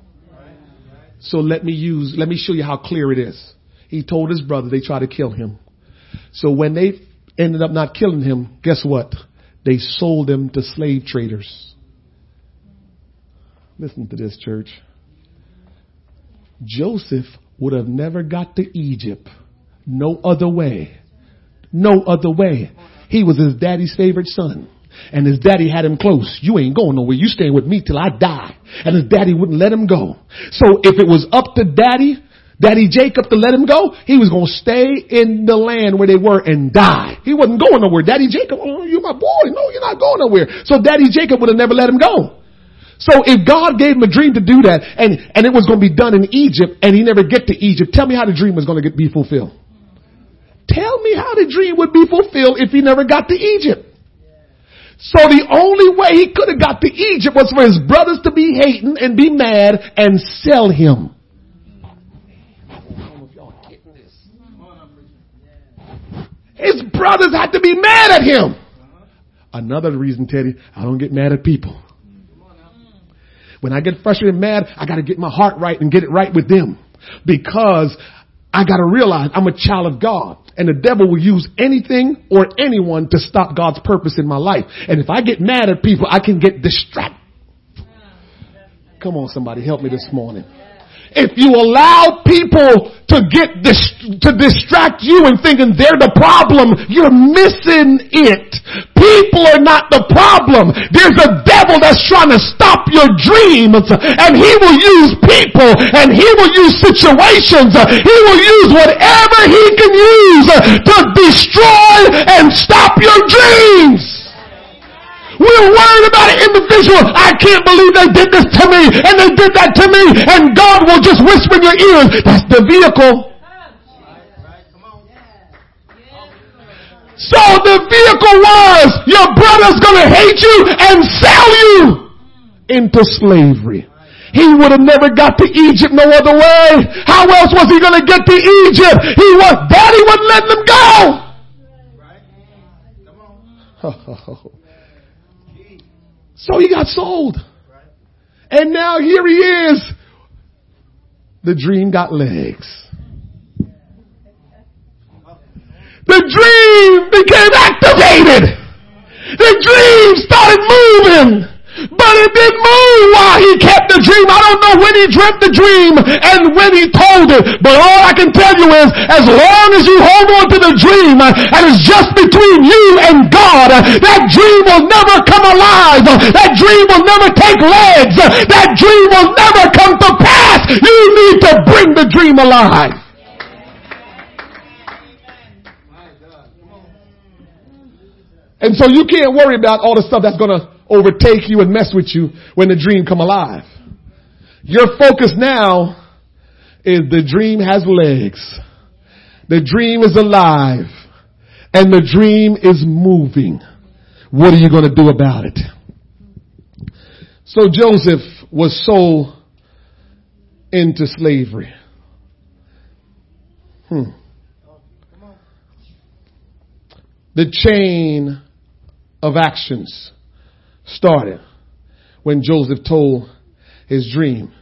So let me use, let me show you how clear it is. He told his brother they tried to kill him. So when they ended up not killing him, guess what? They sold him to slave traders. Listen to this, church. Joseph would have never got to Egypt no other way. No other way. He was his daddy's favorite son. And his daddy had him close. You ain't going nowhere. You staying with me till I die. And his daddy wouldn't let him go. So if it was up to daddy, Daddy Jacob to let him go, he was going to stay in the land where they were and die. He wasn't going nowhere. Daddy Jacob, oh, you my boy. No, you're not going nowhere. So Daddy Jacob would have never let him go. So if God gave him a dream to do that and, and it was going to be done in Egypt and he never get to Egypt, tell me how the dream was going to be fulfilled. Tell me how the dream would be fulfilled if he never got to Egypt. So the only way he could have got to Egypt was for his brothers to be hating and be mad and sell him. His brothers had to be mad at him. Another reason, Teddy, I don't get mad at people. When I get frustrated and mad, I gotta get my heart right and get it right with them. Because I gotta realize I'm a child of God. And the devil will use anything or anyone to stop God's purpose in my life. And if I get mad at people, I can get distracted. Come on, somebody, help me this morning. If you allow people to get dis- to distract you and thinking they're the problem, you're missing it. People are not the problem. There's a devil that's trying to stop your dreams and he will use people and he will use situations. He will use whatever he can use to destroy and stop your dreams. We're worried about an individual. I can't believe they did this to me and they did that to me and God will just whisper in your ears. That's the vehicle. So the vehicle was your brother's gonna hate you and sell you into slavery. He would have never got to Egypt no other way. How else was he gonna get to Egypt? He was, daddy wouldn't let him go. Oh, so he got sold. And now here he is. The dream got legs. The dream became activated. The dream started moving. But it didn't move while he kept the dream. I don't know when he dreamt the dream and when he told it. But all I can tell you is, as long as you hold on to the dream and it's just between you and God, that dream will never come alive. That dream will never take legs. That dream will never come to pass. You need to bring the dream alive. And so you can't worry about all the stuff that's going to overtake you and mess with you when the dream come alive. Your focus now is the dream has legs. The dream is alive and the dream is moving. What are you going to do about it? So Joseph was sold into slavery. Hmm. The chain of actions started when Joseph told his dream.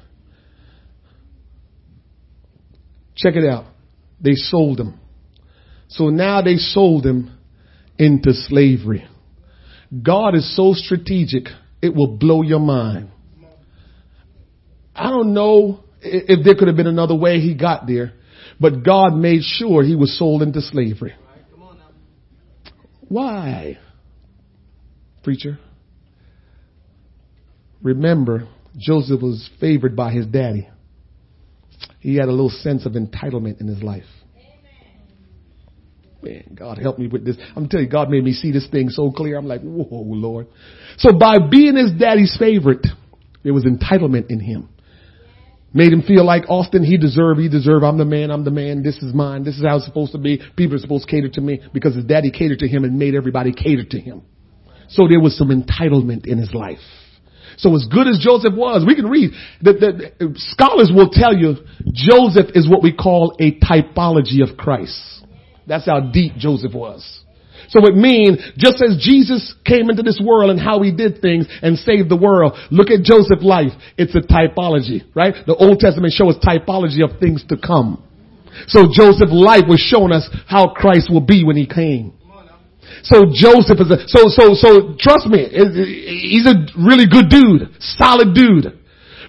Check it out. They sold him. So now they sold him into slavery. God is so strategic, it will blow your mind. I don't know if there could have been another way he got there, but God made sure he was sold into slavery. Why? Preacher. Remember, Joseph was favored by his daddy. He had a little sense of entitlement in his life. Man, God help me with this. I'm telling you, God made me see this thing so clear. I'm like, whoa, Lord. So by being his daddy's favorite, there was entitlement in him. Made him feel like Austin, he deserved, he deserved, I'm the man, I'm the man, this is mine, this is how it's supposed to be. People are supposed to cater to me because his daddy catered to him and made everybody cater to him. So there was some entitlement in his life. So as good as Joseph was, we can read, that, scholars will tell you Joseph is what we call a typology of Christ. That's how deep Joseph was. So it means just as Jesus came into this world and how he did things and saved the world, look at Joseph's life. It's a typology, right? The Old Testament shows typology of things to come. So Joseph's life was showing us how Christ will be when he came. So Joseph is a, so, so, so trust me, he's a really good dude, solid dude.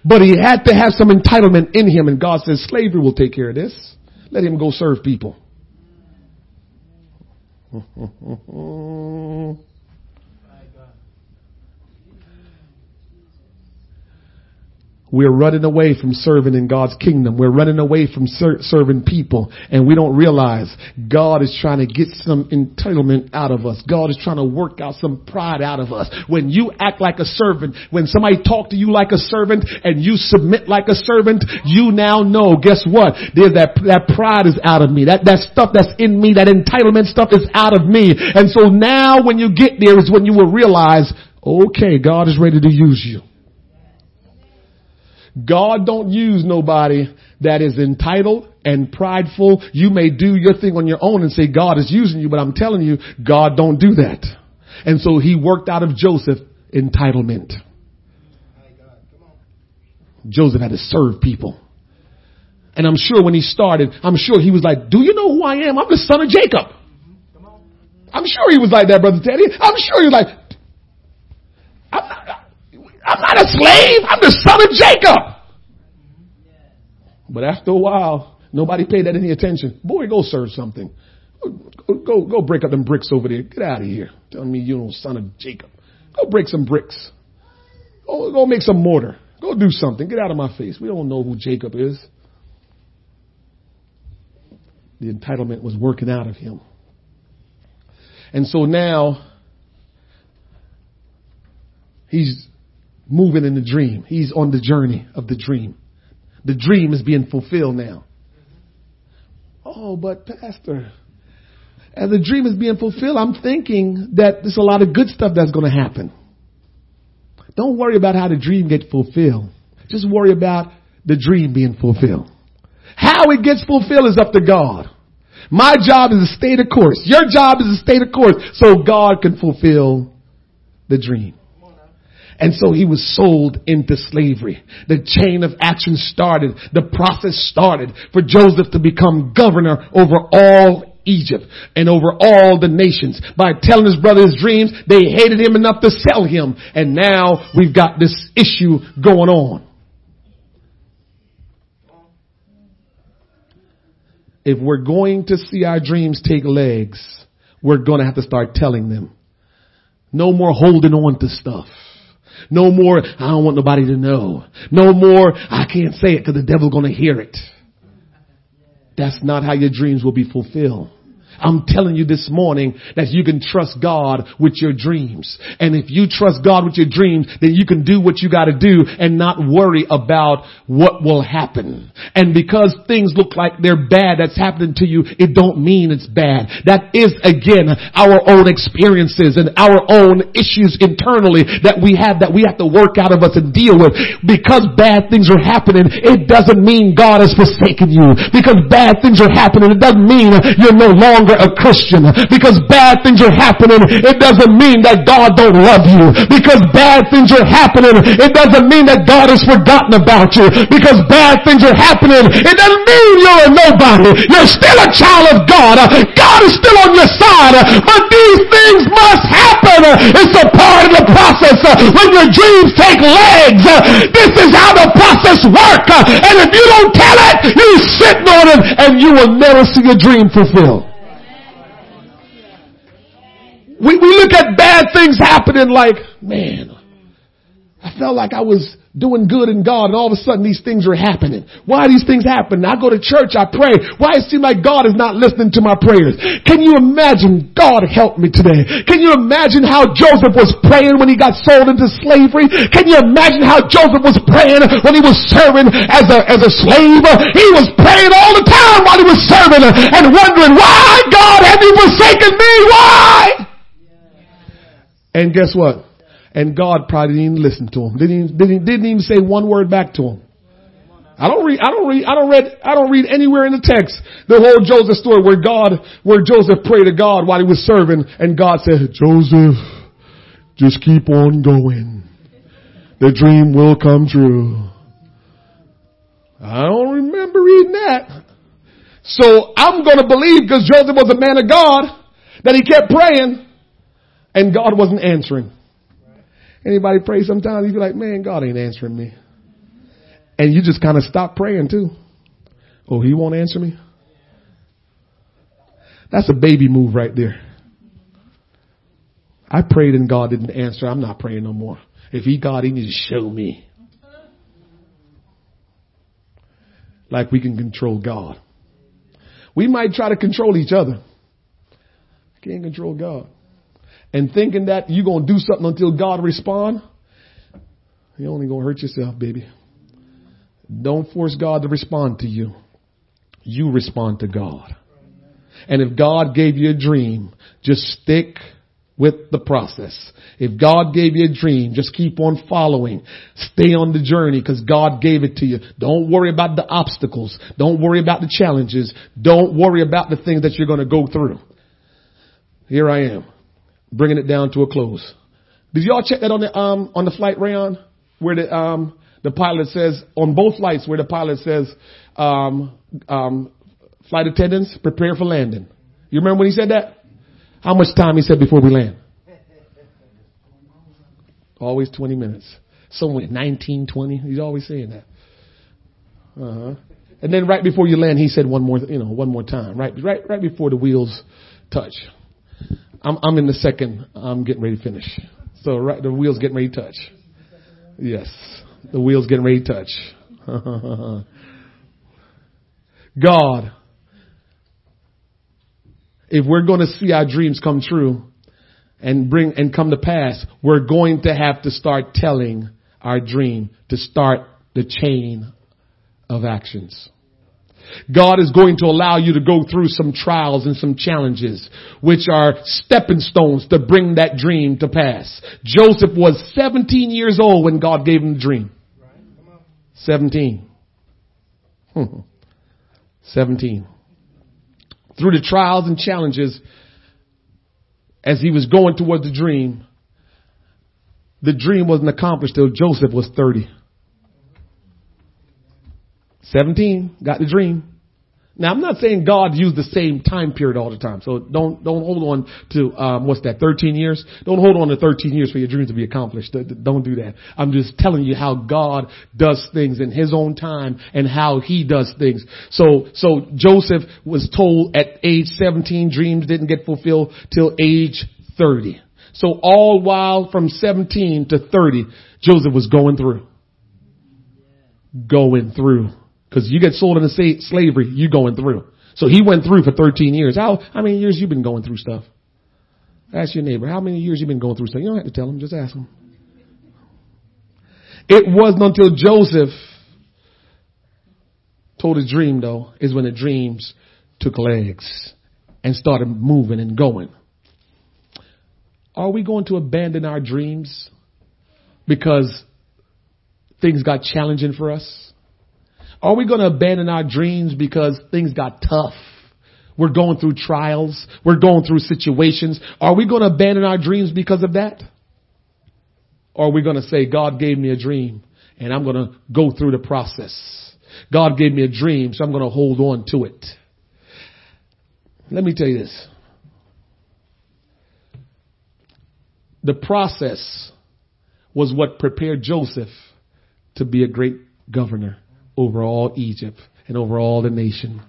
But he had to have some entitlement in him and God says slavery will take care of this. Let him go serve people. We're running away from serving in God's kingdom. We're running away from ser- serving people and we don't realize God is trying to get some entitlement out of us. God is trying to work out some pride out of us. When you act like a servant, when somebody talk to you like a servant and you submit like a servant, you now know, guess what? There's that, that pride is out of me. That, that stuff that's in me, that entitlement stuff is out of me. And so now when you get there is when you will realize, okay, God is ready to use you. God don't use nobody that is entitled and prideful. You may do your thing on your own and say God is using you, but I'm telling you, God don't do that. And so he worked out of Joseph entitlement. Joseph had to serve people. And I'm sure when he started, I'm sure he was like, do you know who I am? I'm the son of Jacob. I'm sure he was like that, brother Teddy. I'm sure he was like, I'm not a slave. I'm the son of Jacob. But after a while, nobody paid that any attention. Boy, go serve something. Go, go, go break up them bricks over there. Get out of here. Telling me you know son of Jacob. Go break some bricks. Go, go make some mortar. Go do something. Get out of my face. We don't know who Jacob is. The entitlement was working out of him. And so now he's moving in the dream. He's on the journey of the dream. The dream is being fulfilled now. Oh, but Pastor, as the dream is being fulfilled, I'm thinking that there's a lot of good stuff that's going to happen. Don't worry about how the dream gets fulfilled. Just worry about the dream being fulfilled. How it gets fulfilled is up to God. My job is to stay the course. Your job is to stay the course so God can fulfill the dream. And so he was sold into slavery. The chain of action started. The process started for Joseph to become governor over all Egypt and over all the nations. By telling his brother his dreams, they hated him enough to sell him. And now we've got this issue going on. If we're going to see our dreams take legs, we're going to have to start telling them. No more holding on to stuff. No more, I don't want nobody to know. No more, I can't say it because the devil's going to hear it. That's not how your dreams will be fulfilled. I'm telling you this morning that you can trust God with your dreams. And if you trust God with your dreams, then you can do what you gotta do and not worry about what will happen. And because things look like they're bad that's happening to you, it don't mean it's bad. That is again our own experiences and our own issues internally that we have that we have to work out of us and deal with. Because bad things are happening, it doesn't mean God has forsaken you. Because bad things are happening, it doesn't mean you're no longer longer a Christian. Because bad things are happening, it doesn't mean that God don't love you. Because bad things are happening, it doesn't mean that God has forgotten about you. Because bad things are happening, it doesn't mean you're a nobody. You're still a child of God. God is still on your side. But these things must happen. It's a part of the process. When your dreams take legs, this is how the process works. And if you don't tell it, you sitting on it and you will never see your dream fulfilled. We, we look at bad things happening like, man, I felt like I was doing good in God and all of a sudden these things are happening. Why are these things happening? I go to church, I pray. Why it seem like God is not listening to my prayers? Can you imagine God help me today? Can you imagine how Joseph was praying when he got sold into slavery? Can you imagine how Joseph was praying when he was serving as a, as a slave? He was praying all the time while he was serving and wondering, why God have you forsaken me? Why? And guess what? And God probably didn't even listen to him. Didn't even, didn't, didn't even say one word back to him. I don't read, I don't read, I don't read, I don't read anywhere in the text the whole Joseph story where God, where Joseph prayed to God while he was serving and God said, Joseph, just keep on going. The dream will come true. I don't remember reading that. So I'm going to believe because Joseph was a man of God that he kept praying and God wasn't answering. Anybody pray sometimes? You be like, man, God ain't answering me. And you just kind of stop praying too. Oh, he won't answer me? That's a baby move right there. I prayed and God didn't answer. I'm not praying no more. If he God, he needs to show me. Like we can control God. We might try to control each other. I can't control God and thinking that you're going to do something until God respond, you're only going to hurt yourself, baby. Don't force God to respond to you. You respond to God. And if God gave you a dream, just stick with the process. If God gave you a dream, just keep on following. Stay on the journey because God gave it to you. Don't worry about the obstacles. Don't worry about the challenges. Don't worry about the things that you're going to go through. Here I am bringing it down to a close. Did y'all check that on the um on the flight Rayon where the um the pilot says on both flights where the pilot says um um flight attendants prepare for landing. You remember when he said that? How much time he said before we land? Always 20 minutes. Somewhere 19, 20. He's always saying that. Uh huh. And then right before you land, he said one more, you know, one more time. Right, right, right before the wheels touch. I'm, I'm in the second. I'm getting ready to finish. So right, the wheel's getting ready to touch. Yes, the wheel's getting ready to touch. God, if we're going to see our dreams come true and bring and come to pass, we're going to have to start telling our dream to start the chain of actions. God is going to allow you to go through some trials and some challenges, which are stepping stones to bring that dream to pass. Joseph was 17 years old when God gave him the dream. 17. 17. Through the trials and challenges, as he was going toward the dream, the dream wasn't accomplished till Joseph was 30. 17, got the dream. Now I'm not saying God used the same time period all the time. So don't, don't hold on to, um, what's that, 13 years? Don't hold on to 13 years for your dreams to be accomplished. Don't do that. I'm just telling you how God does things in His own time and how He does things. So, so Joseph was told at age 17 dreams didn't get fulfilled till age 30. So all while from 17 to 30, Joseph was going through. Going through. Because you get sold into slavery, you're going through. So he went through for 13 years. How, how many years you been going through stuff? Ask your neighbor, how many years you been going through stuff? You don't have to tell him, just ask him. It wasn't until Joseph told his dream though, is when the dreams took legs and started moving and going. Are we going to abandon our dreams because things got challenging for us? Are we going to abandon our dreams because things got tough We're going through trials. We're going through situations. Are we going to abandon our dreams because of that? Or are we going to say, God gave me a dream and I'm going to go through the process. God gave me a dream, so I'm going to hold on to it. Let me tell you this. The process was what prepared Joseph to be a great governor over all Egypt and over all the nation.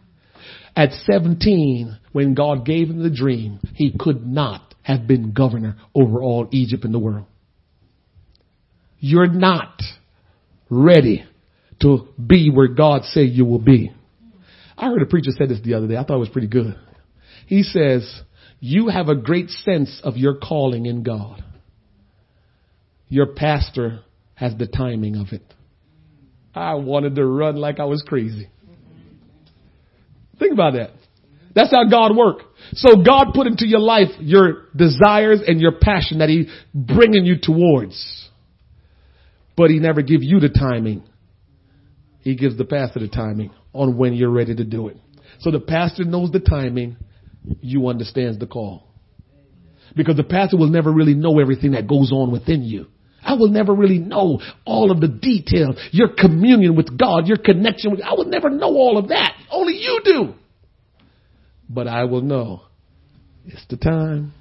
At 17, when God gave him the dream, he could not have been governor over all Egypt in the world. You're not ready to be where God said you will be. I heard a preacher say this the other day. I thought it was pretty good. He says, you have a great sense of your calling in God. Your pastor has the timing of it. I wanted to run like I was crazy. Think about that. That's how God works. So God put into your life your desires and your passion that He bringing you towards. But He never give you the timing. He gives the pastor the timing on when you're ready to do it. So the pastor knows the timing. You understands the call. Because the pastor will never really know everything that goes on within you. I will never really know all of the details, your communion with God, your connection with, I will never know all of that. Only you do. But I will know it's the time.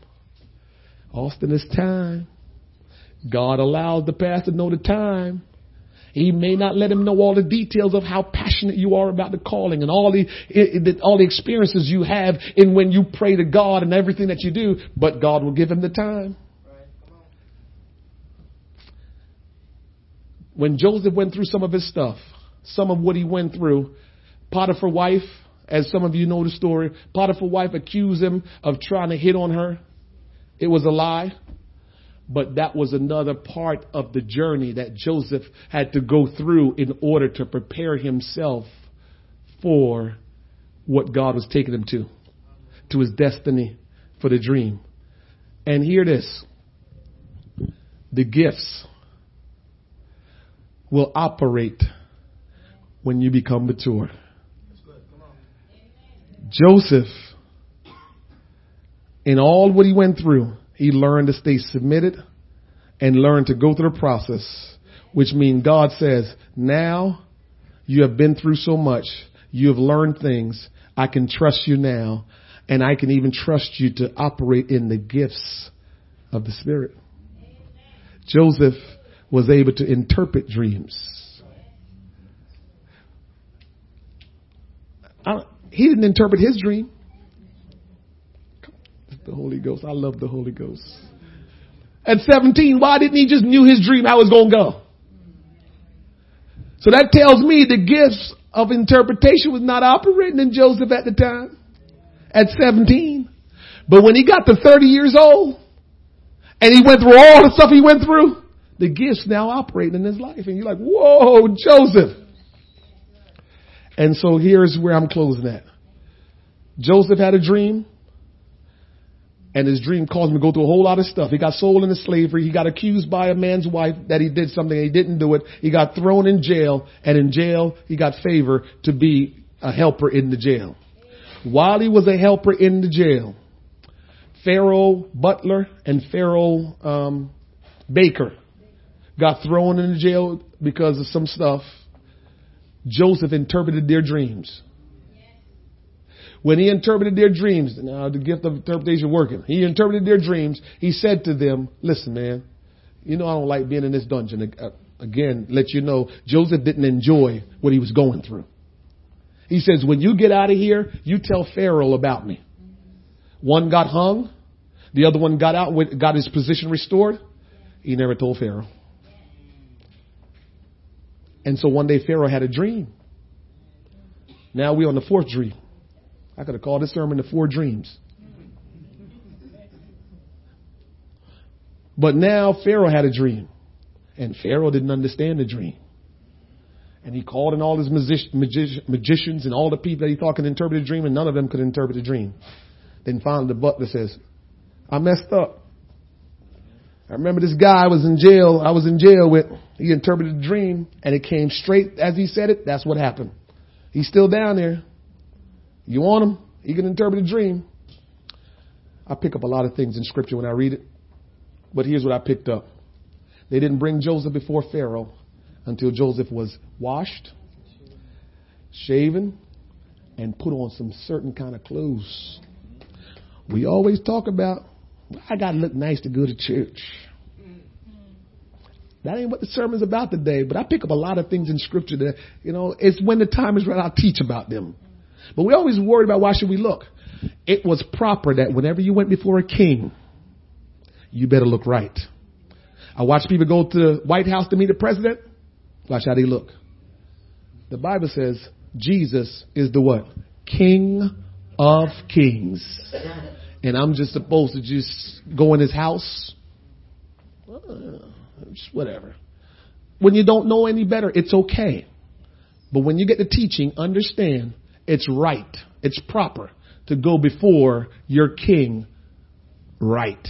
Austin, it's time. God allows the pastor to know the time. He may not let him know all the details of how passionate you are about the calling and all the, all the experiences you have in when you pray to God and everything that you do, but God will give him the time. When Joseph went through some of his stuff, some of what he went through, Potiphar's wife, as some of you know the story, Potiphar's wife accused him of trying to hit on her. It was a lie. But that was another part of the journey that Joseph had to go through in order to prepare himself for what God was taking him to, to his destiny for the dream. And hear this. The gifts will operate when you become mature. Joseph, in all what he went through, he learned to stay submitted and learned to go through the process, which means God says, now you have been through so much. You have learned things. I can trust you now and I can even trust you to operate in the gifts of the Spirit. Joseph was able to interpret dreams. I, he didn't interpret his dream. The Holy Ghost. I love the Holy Ghost. At 17, why didn't he just knew his dream how it was going to go? So that tells me the gifts of interpretation was not operating in Joseph at the time. At 17. But when he got to 30 years old and he went through all the stuff he went through, the gifts now operating in his life. And you're like, whoa, Joseph. And so here's where I'm closing at. Joseph had a dream. And his dream caused him to go through a whole lot of stuff. He got sold into slavery. He got accused by a man's wife that he did something. He didn't do it. He got thrown in jail. And in jail, he got favor to be a helper in the jail. While he was a helper in the jail, Pharaoh Butler and Pharaoh um, Baker got thrown into jail because of some stuff. Joseph interpreted their dreams. When he interpreted their dreams, now the gift of interpretation working, he interpreted their dreams. He said to them, listen, man, you know I don't like being in this dungeon. Uh, again, let you know, Joseph didn't enjoy what he was going through. He says, when you get out of here, you tell Pharaoh about me. One got hung. The other one got out, got his position restored. He never told Pharaoh. And so one day Pharaoh had a dream. Now we're on the fourth dream. I could have called this sermon the four dreams. But now Pharaoh had a dream. And Pharaoh didn't understand the dream. And he called in all his magic, magic, magicians and all the people that he thought could interpret a dream, and none of them could interpret the dream. Then finally the butler says, I messed up. I remember this guy was in jail. I was in jail with, he interpreted a dream and it came straight as he said it. That's what happened. He's still down there. You want him? He can interpret a dream. I pick up a lot of things in scripture when I read it. But here's what I picked up. They didn't bring Joseph before Pharaoh until Joseph was washed, shaven, and put on some certain kind of clothes. We always talk about, I got to look nice to go to church. That ain't what the sermon's about today, but I pick up a lot of things in scripture that, you know, it's when the time is right, I'll teach about them. But we always worried about why should we look. It was proper that whenever you went before a king, you better look right. I watch people go to the White House to meet the president. Watch how they look. The Bible says Jesus is the what? King of kings. And I'm just supposed to just go in his house. Uh, just whatever. When you don't know any better, it's okay. But when you get the teaching, understand it's right. It's proper to go before your king right.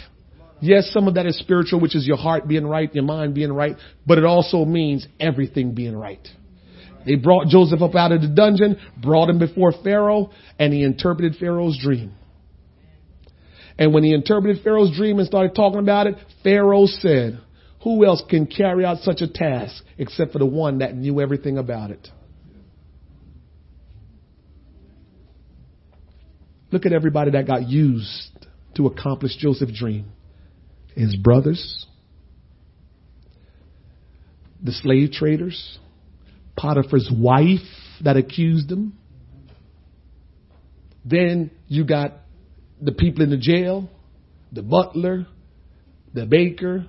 Yes, some of that is spiritual, which is your heart being right, your mind being right, but it also means everything being right. They brought Joseph up out of the dungeon, brought him before Pharaoh, and he interpreted Pharaoh's dream. And when he interpreted Pharaoh's dream and started talking about it, Pharaoh said, who else can carry out such a task except for the one that knew everything about it? Look at everybody that got used to accomplish Joseph's dream. His brothers, the slave traders, Potiphar's wife that accused him. Then you got the people in the jail, the butler, the baker,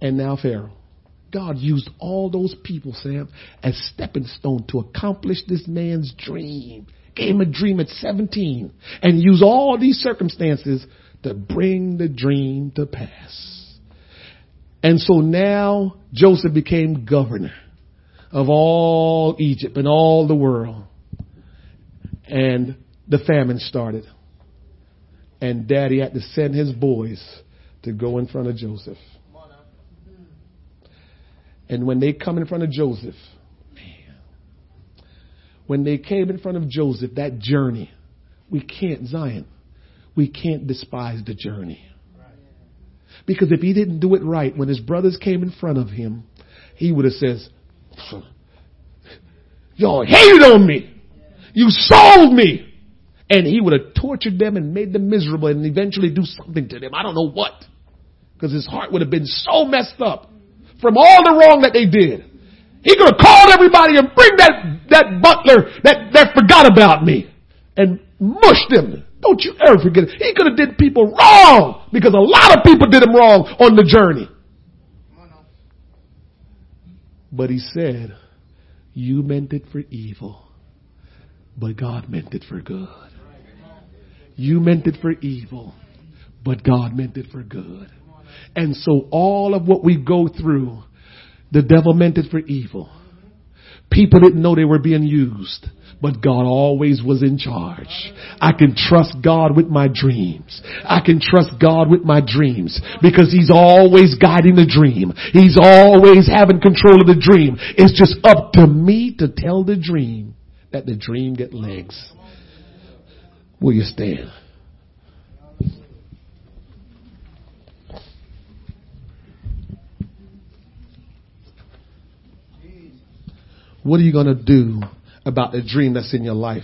and now Pharaoh. God used all those people, Sam, as stepping stone to accomplish this man's dream gave him a dream at 17 and use all these circumstances to bring the dream to pass. And so now Joseph became governor of all Egypt and all the world. And the famine started. And daddy had to send his boys to go in front of Joseph. And when they come in front of Joseph, man, when they came in front of Joseph, that journey, we can't, Zion, we can't despise the journey. Because if he didn't do it right, when his brothers came in front of him, he would have said, y'all hated on me. You sold me. And he would have tortured them and made them miserable and eventually do something to them. I don't know what. Because his heart would have been so messed up from all the wrong that they did. He could have called everybody and bring that, that butler that, that forgot about me and mushed them. Don't you ever forget it. He could have did people wrong because a lot of people did him wrong on the journey. But he said, you meant it for evil, but God meant it for good. You meant it for evil, but God meant it for good. And so all of what we go through the devil meant it for evil. People didn't know they were being used, but God always was in charge. I can trust God with my dreams. I can trust God with my dreams because He's always guiding the dream. He's always having control of the dream. It's just up to me to tell the dream that the dream get legs. Will you stand? What are you going to do about the dream that's in your life?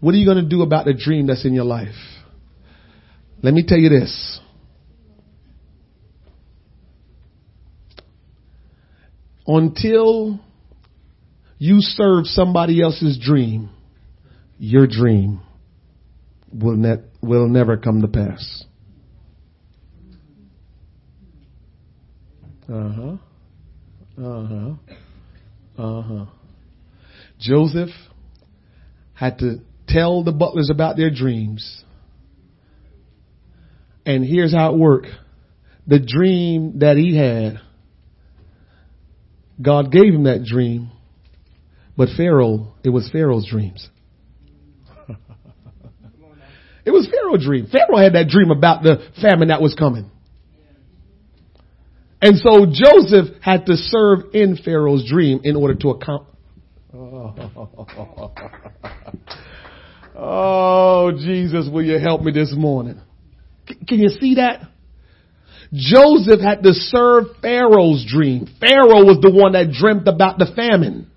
What are you going to do about the dream that's in your life? Let me tell you this. Until you serve somebody else's dream, your dream will, ne- will never come to pass. Uh huh. Uh huh. Uh huh. Joseph had to tell the butlers about their dreams. And here's how it worked. The dream that he had, God gave him that dream, but Pharaoh, it was Pharaoh's dreams. It was Pharaoh's dream. Pharaoh had that dream about the famine that was coming. And so Joseph had to serve in Pharaoh's dream in order to account. Oh. Jesus, will you help me this morning? Can you see that? Joseph had to serve Pharaoh's dream. Pharaoh was the one that dreamt about the famine.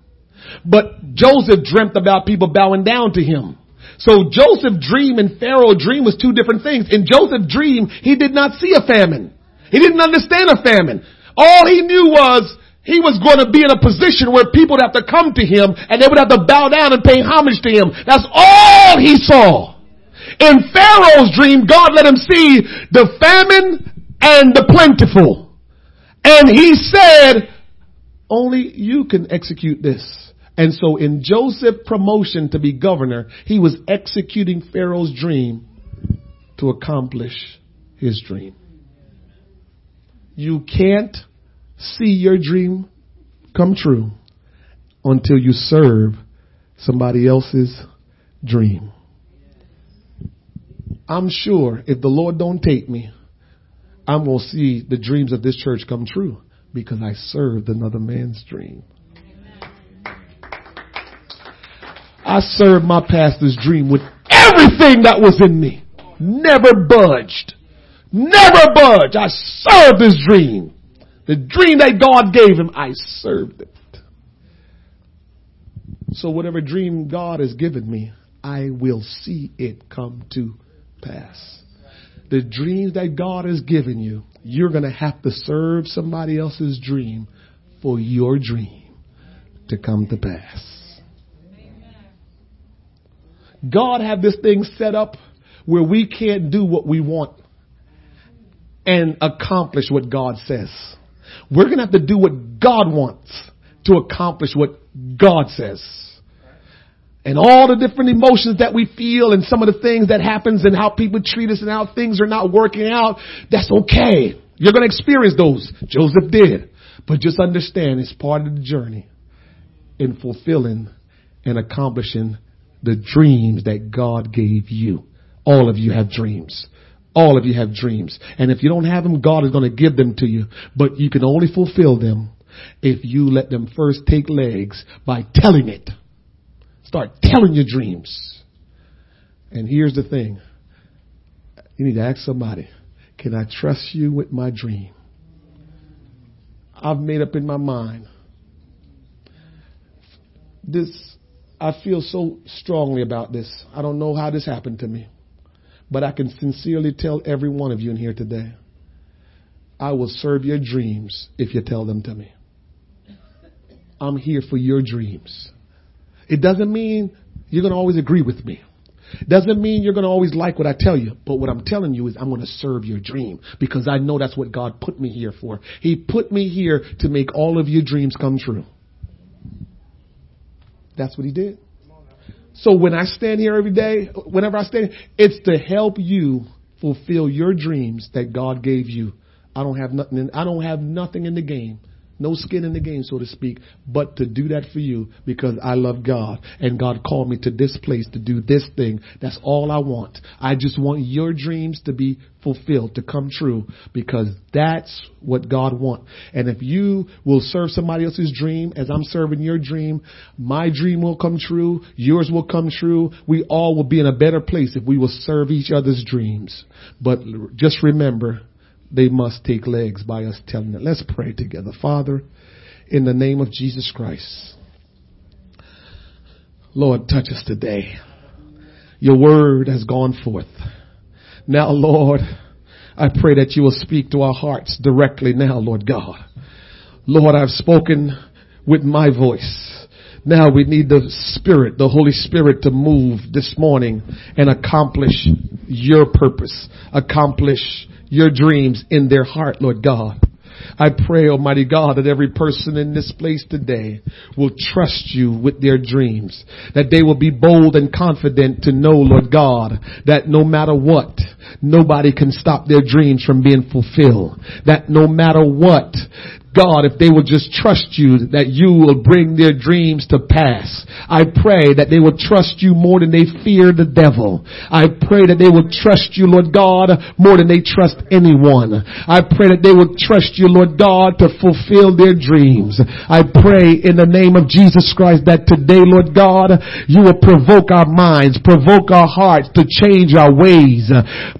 But Joseph dreamt about people bowing down to him. So Joseph's dream and Pharaoh's dream was two different things. In Joseph's dream, he did not see a famine. He didn't understand a famine. All he knew was he was going to be in a position where people would have to come to him and they would have to bow down and pay homage to him. That's all he saw. In Pharaoh's dream, God let him see the famine and the plentiful. And he said, only you can execute this. And so in Joseph's promotion to be governor, he was executing Pharaoh's dream to accomplish his dream. You can't see your dream come true until you serve somebody else's dream. I'm sure if the Lord don't take me, I'm going to see the dreams of this church come true because I served another man's dream. I served my pastor's dream with everything that was in me. Never budged. Never budged. I served his dream. The dream that God gave him, I served it. So whatever dream God has given me, I will see it come to pass. The dreams that God has given you, you're going to have to serve somebody else's dream for your dream to come to pass. God have this thing set up where we can't do what we want and accomplish what God says. We're going to have to do what God wants to accomplish what God says. And all the different emotions that we feel and some of the things that happens and how people treat us and how things are not working out, that's okay. You're going to experience those. Joseph did. But just understand it's part of the journey in fulfilling and accomplishing the dreams that God gave you. All of you have dreams. All of you have dreams. And if you don't have them, God is going to give them to you. But you can only fulfill them if you let them first take legs by telling it. Start telling your dreams. And here's the thing. You need to ask somebody, can I trust you with my dream? I've made up in my mind. This I feel so strongly about this. I don't know how this happened to me, but I can sincerely tell every one of you in here today I will serve your dreams if you tell them to me. I'm here for your dreams. It doesn't mean you're going to always agree with me. Doesn't mean you're going to always like what I tell you, but what I'm telling you is I'm going to serve your dream because I know that's what God put me here for. He put me here to make all of your dreams come true. That's what he did. So when I stand here every day, whenever I stand, it's to help you fulfill your dreams that God gave you. I don't have nothing. In, I don't have nothing in the game no skin in the game, so to speak, but to do that for you because I love God and God called me to this place to do this thing. That's all I want. I just want your dreams to be fulfilled, to come true because that's what God wants. And if you will serve somebody else's dream as I'm serving your dream, my dream will come true. Yours will come true. We all will be in a better place if we will serve each other's dreams. But just remember, they must take legs by us telling them. Let's pray together. Father, in the name of Jesus Christ, Lord, touch us today. Your word has gone forth. Now, Lord, I pray that you will speak to our hearts directly now, Lord God. Lord, I've spoken with my voice. Now we need the Spirit, the Holy Spirit to move this morning and accomplish your purpose, accomplish your dreams in their heart, Lord God. I pray, Almighty God, that every person in this place today will trust you with their dreams. That they will be bold and confident to know, Lord God, that no matter what, nobody can stop their dreams from being fulfilled. That no matter what, God, if they will just trust you, that you will bring their dreams to pass. I pray that they will trust you more than they fear the devil. I pray that they will trust you, Lord God, more than they trust anyone. I pray that they will trust you, Lord God, to fulfill their dreams. I pray in the name of Jesus Christ that today, Lord God, you will provoke our minds, provoke our hearts to change our ways.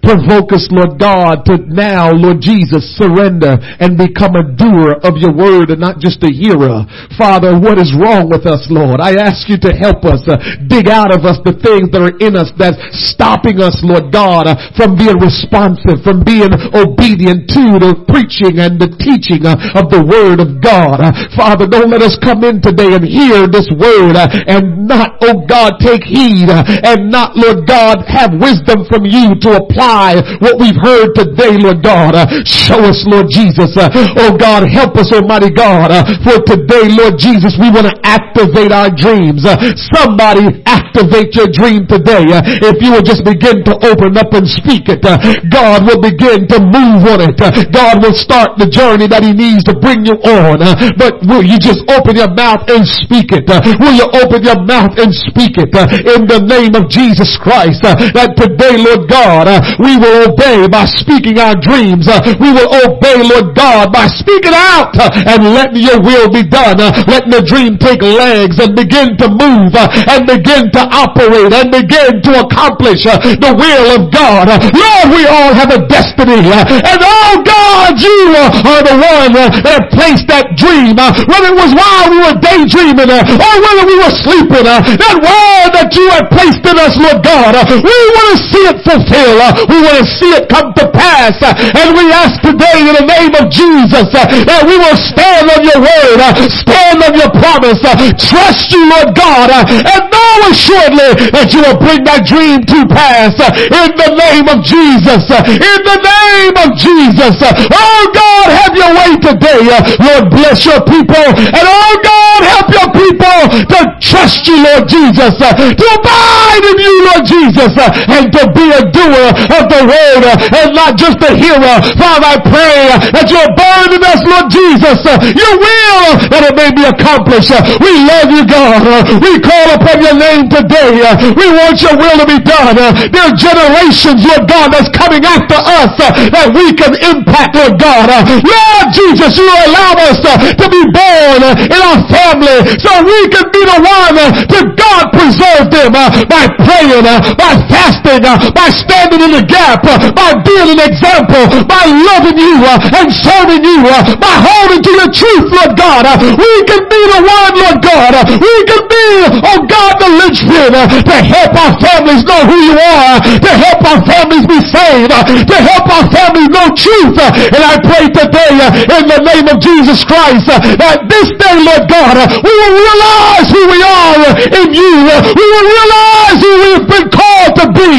Provoke us, Lord God, to now, Lord Jesus, surrender and become a doer of your word and not just a hearer. Father, what is wrong with us, Lord? I ask you to help us uh, dig out of us the things that are in us that's stopping us, Lord God, uh, from being responsive, from being obedient to the preaching and the teaching uh, of the word of God. Uh, Father, don't let us come in today and hear this word uh, and not, oh God, take heed uh, and not, Lord God, have wisdom from you to apply what we've heard today, Lord God. show us, Lord Jesus. oh God, help Help us, Almighty God, uh, for today, Lord Jesus, we want to activate our dreams. Uh, somebody activate your dream today. Uh, if you will just begin to open up and speak it, uh, God will begin to move on it. Uh, God will start the journey that He needs to bring you on. Uh, but will you just open your mouth and speak it? will you open your mouth and speak it in the name of Jesus Christ? that today, Lord God, we will obey by speaking our dreams. we will obey, Lord God, by speaking out out uh, and let your will be done. Uh, let the dream take legs and begin to move uh, and begin to operate and begin to accomplish uh, the will of God. Lord, we all have a destiny uh, and oh God, you uh, are the one that placed that dream, whether it was while we were daydreaming or whether we were sleeping, that word that you have placed in us, Lord God, we want to see it fulfilled. We want to see it come to pass. And we ask today in the name of Jesus that we will stand on your word, uh, stand on your promise, uh, trust you, Lord God, uh, and know assuredly that you will bring that dream to pass uh, in the name of Jesus. Uh, in the name of Jesus. Uh. Oh God, have your way today. Lord, bless your people. And oh God, help your people to trust you, Lord Jesus, to abide in you, Lord Jesus, and to be a doer of the word and not just a hearer. Father, I pray that you'll in us, Lord Jesus, Jesus, uh, your will that it may be accomplished. Uh, we love you, God. Uh, we call upon your name today. Uh, we want your will to be done. Uh, there are generations, Lord God, that's coming after us uh, that we can impact, Lord God. Lord Jesus, you allow us to be born in our family so we can be the one to God preserve them by praying, by fasting, by standing in the gap, by being an example, by loving you and serving you, by holding to your truth, Lord God. We can be the one, Lord God. We can be, oh God, the linchpin to help our families know who you are, to help our families be saved, to help our families know truth. And I pray today in the name of Jesus Christ that this day, Lord God, we will realize who we are in you. We will realize who we've been called to be.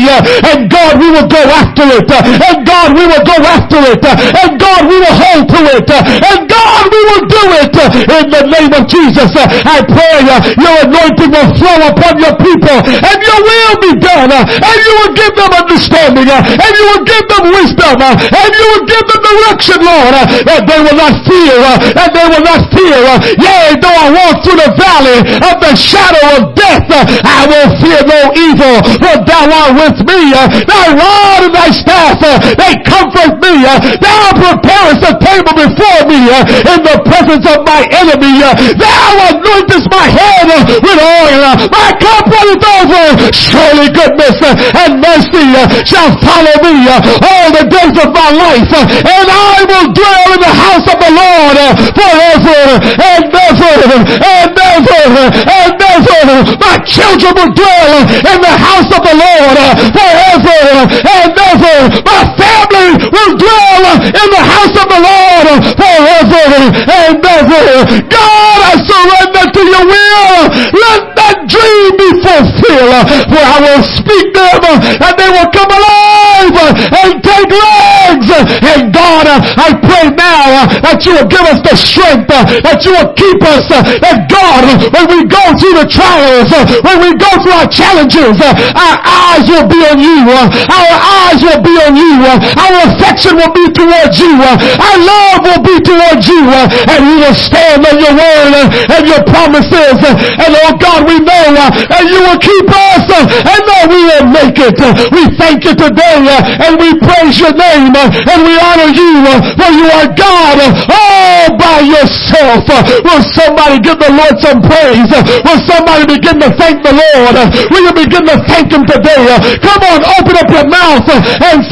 And God, we will go after it. And God, we will go after it. And God, we will hold to it. And God, we will do it in the name of Jesus. I pray uh, your anointing will flow upon your people and your will be done uh, and you will give them understanding uh, and you will give them wisdom and you will give them direction, Lord, that they will not fear, and they will not fear. Yea, though I walk through the valley of the shadow of death, I will fear no evil, for thou art with me. Thy rod and thy staff, they comfort me. Thou preparest a table before me in the presence of my enemy. Thou anointest my head with oil. My cup runneth over. Surely goodness and mercy shall follow me all the days of my life. And I will dwell in the house of the Lord forever and ever and ever and ever. My children will dwell in the house of the Lord forever and ever. My family will dwell in the house of the Lord forever ever and ever. God, I surrender to your will. Let that dream be fulfilled. For I will speak them and they will come alive and take legs. And God, I pray now now that you will give us the strength, that you will keep us, that God, when we go through the trials, when we go through our challenges, our eyes will be on you. Our eyes will be on you. Our affection will be towards you. Our love will be towards you. And you will stand on your word uh, and your promises. Uh, and oh God, we know uh, and you will keep us and that we will make it. We thank you today and we praise your name and we honor you for you are God all by yourself. Will somebody give the Lord some praise? Will somebody begin to thank the Lord? Will you begin to thank him today? Come on, open up your mouth and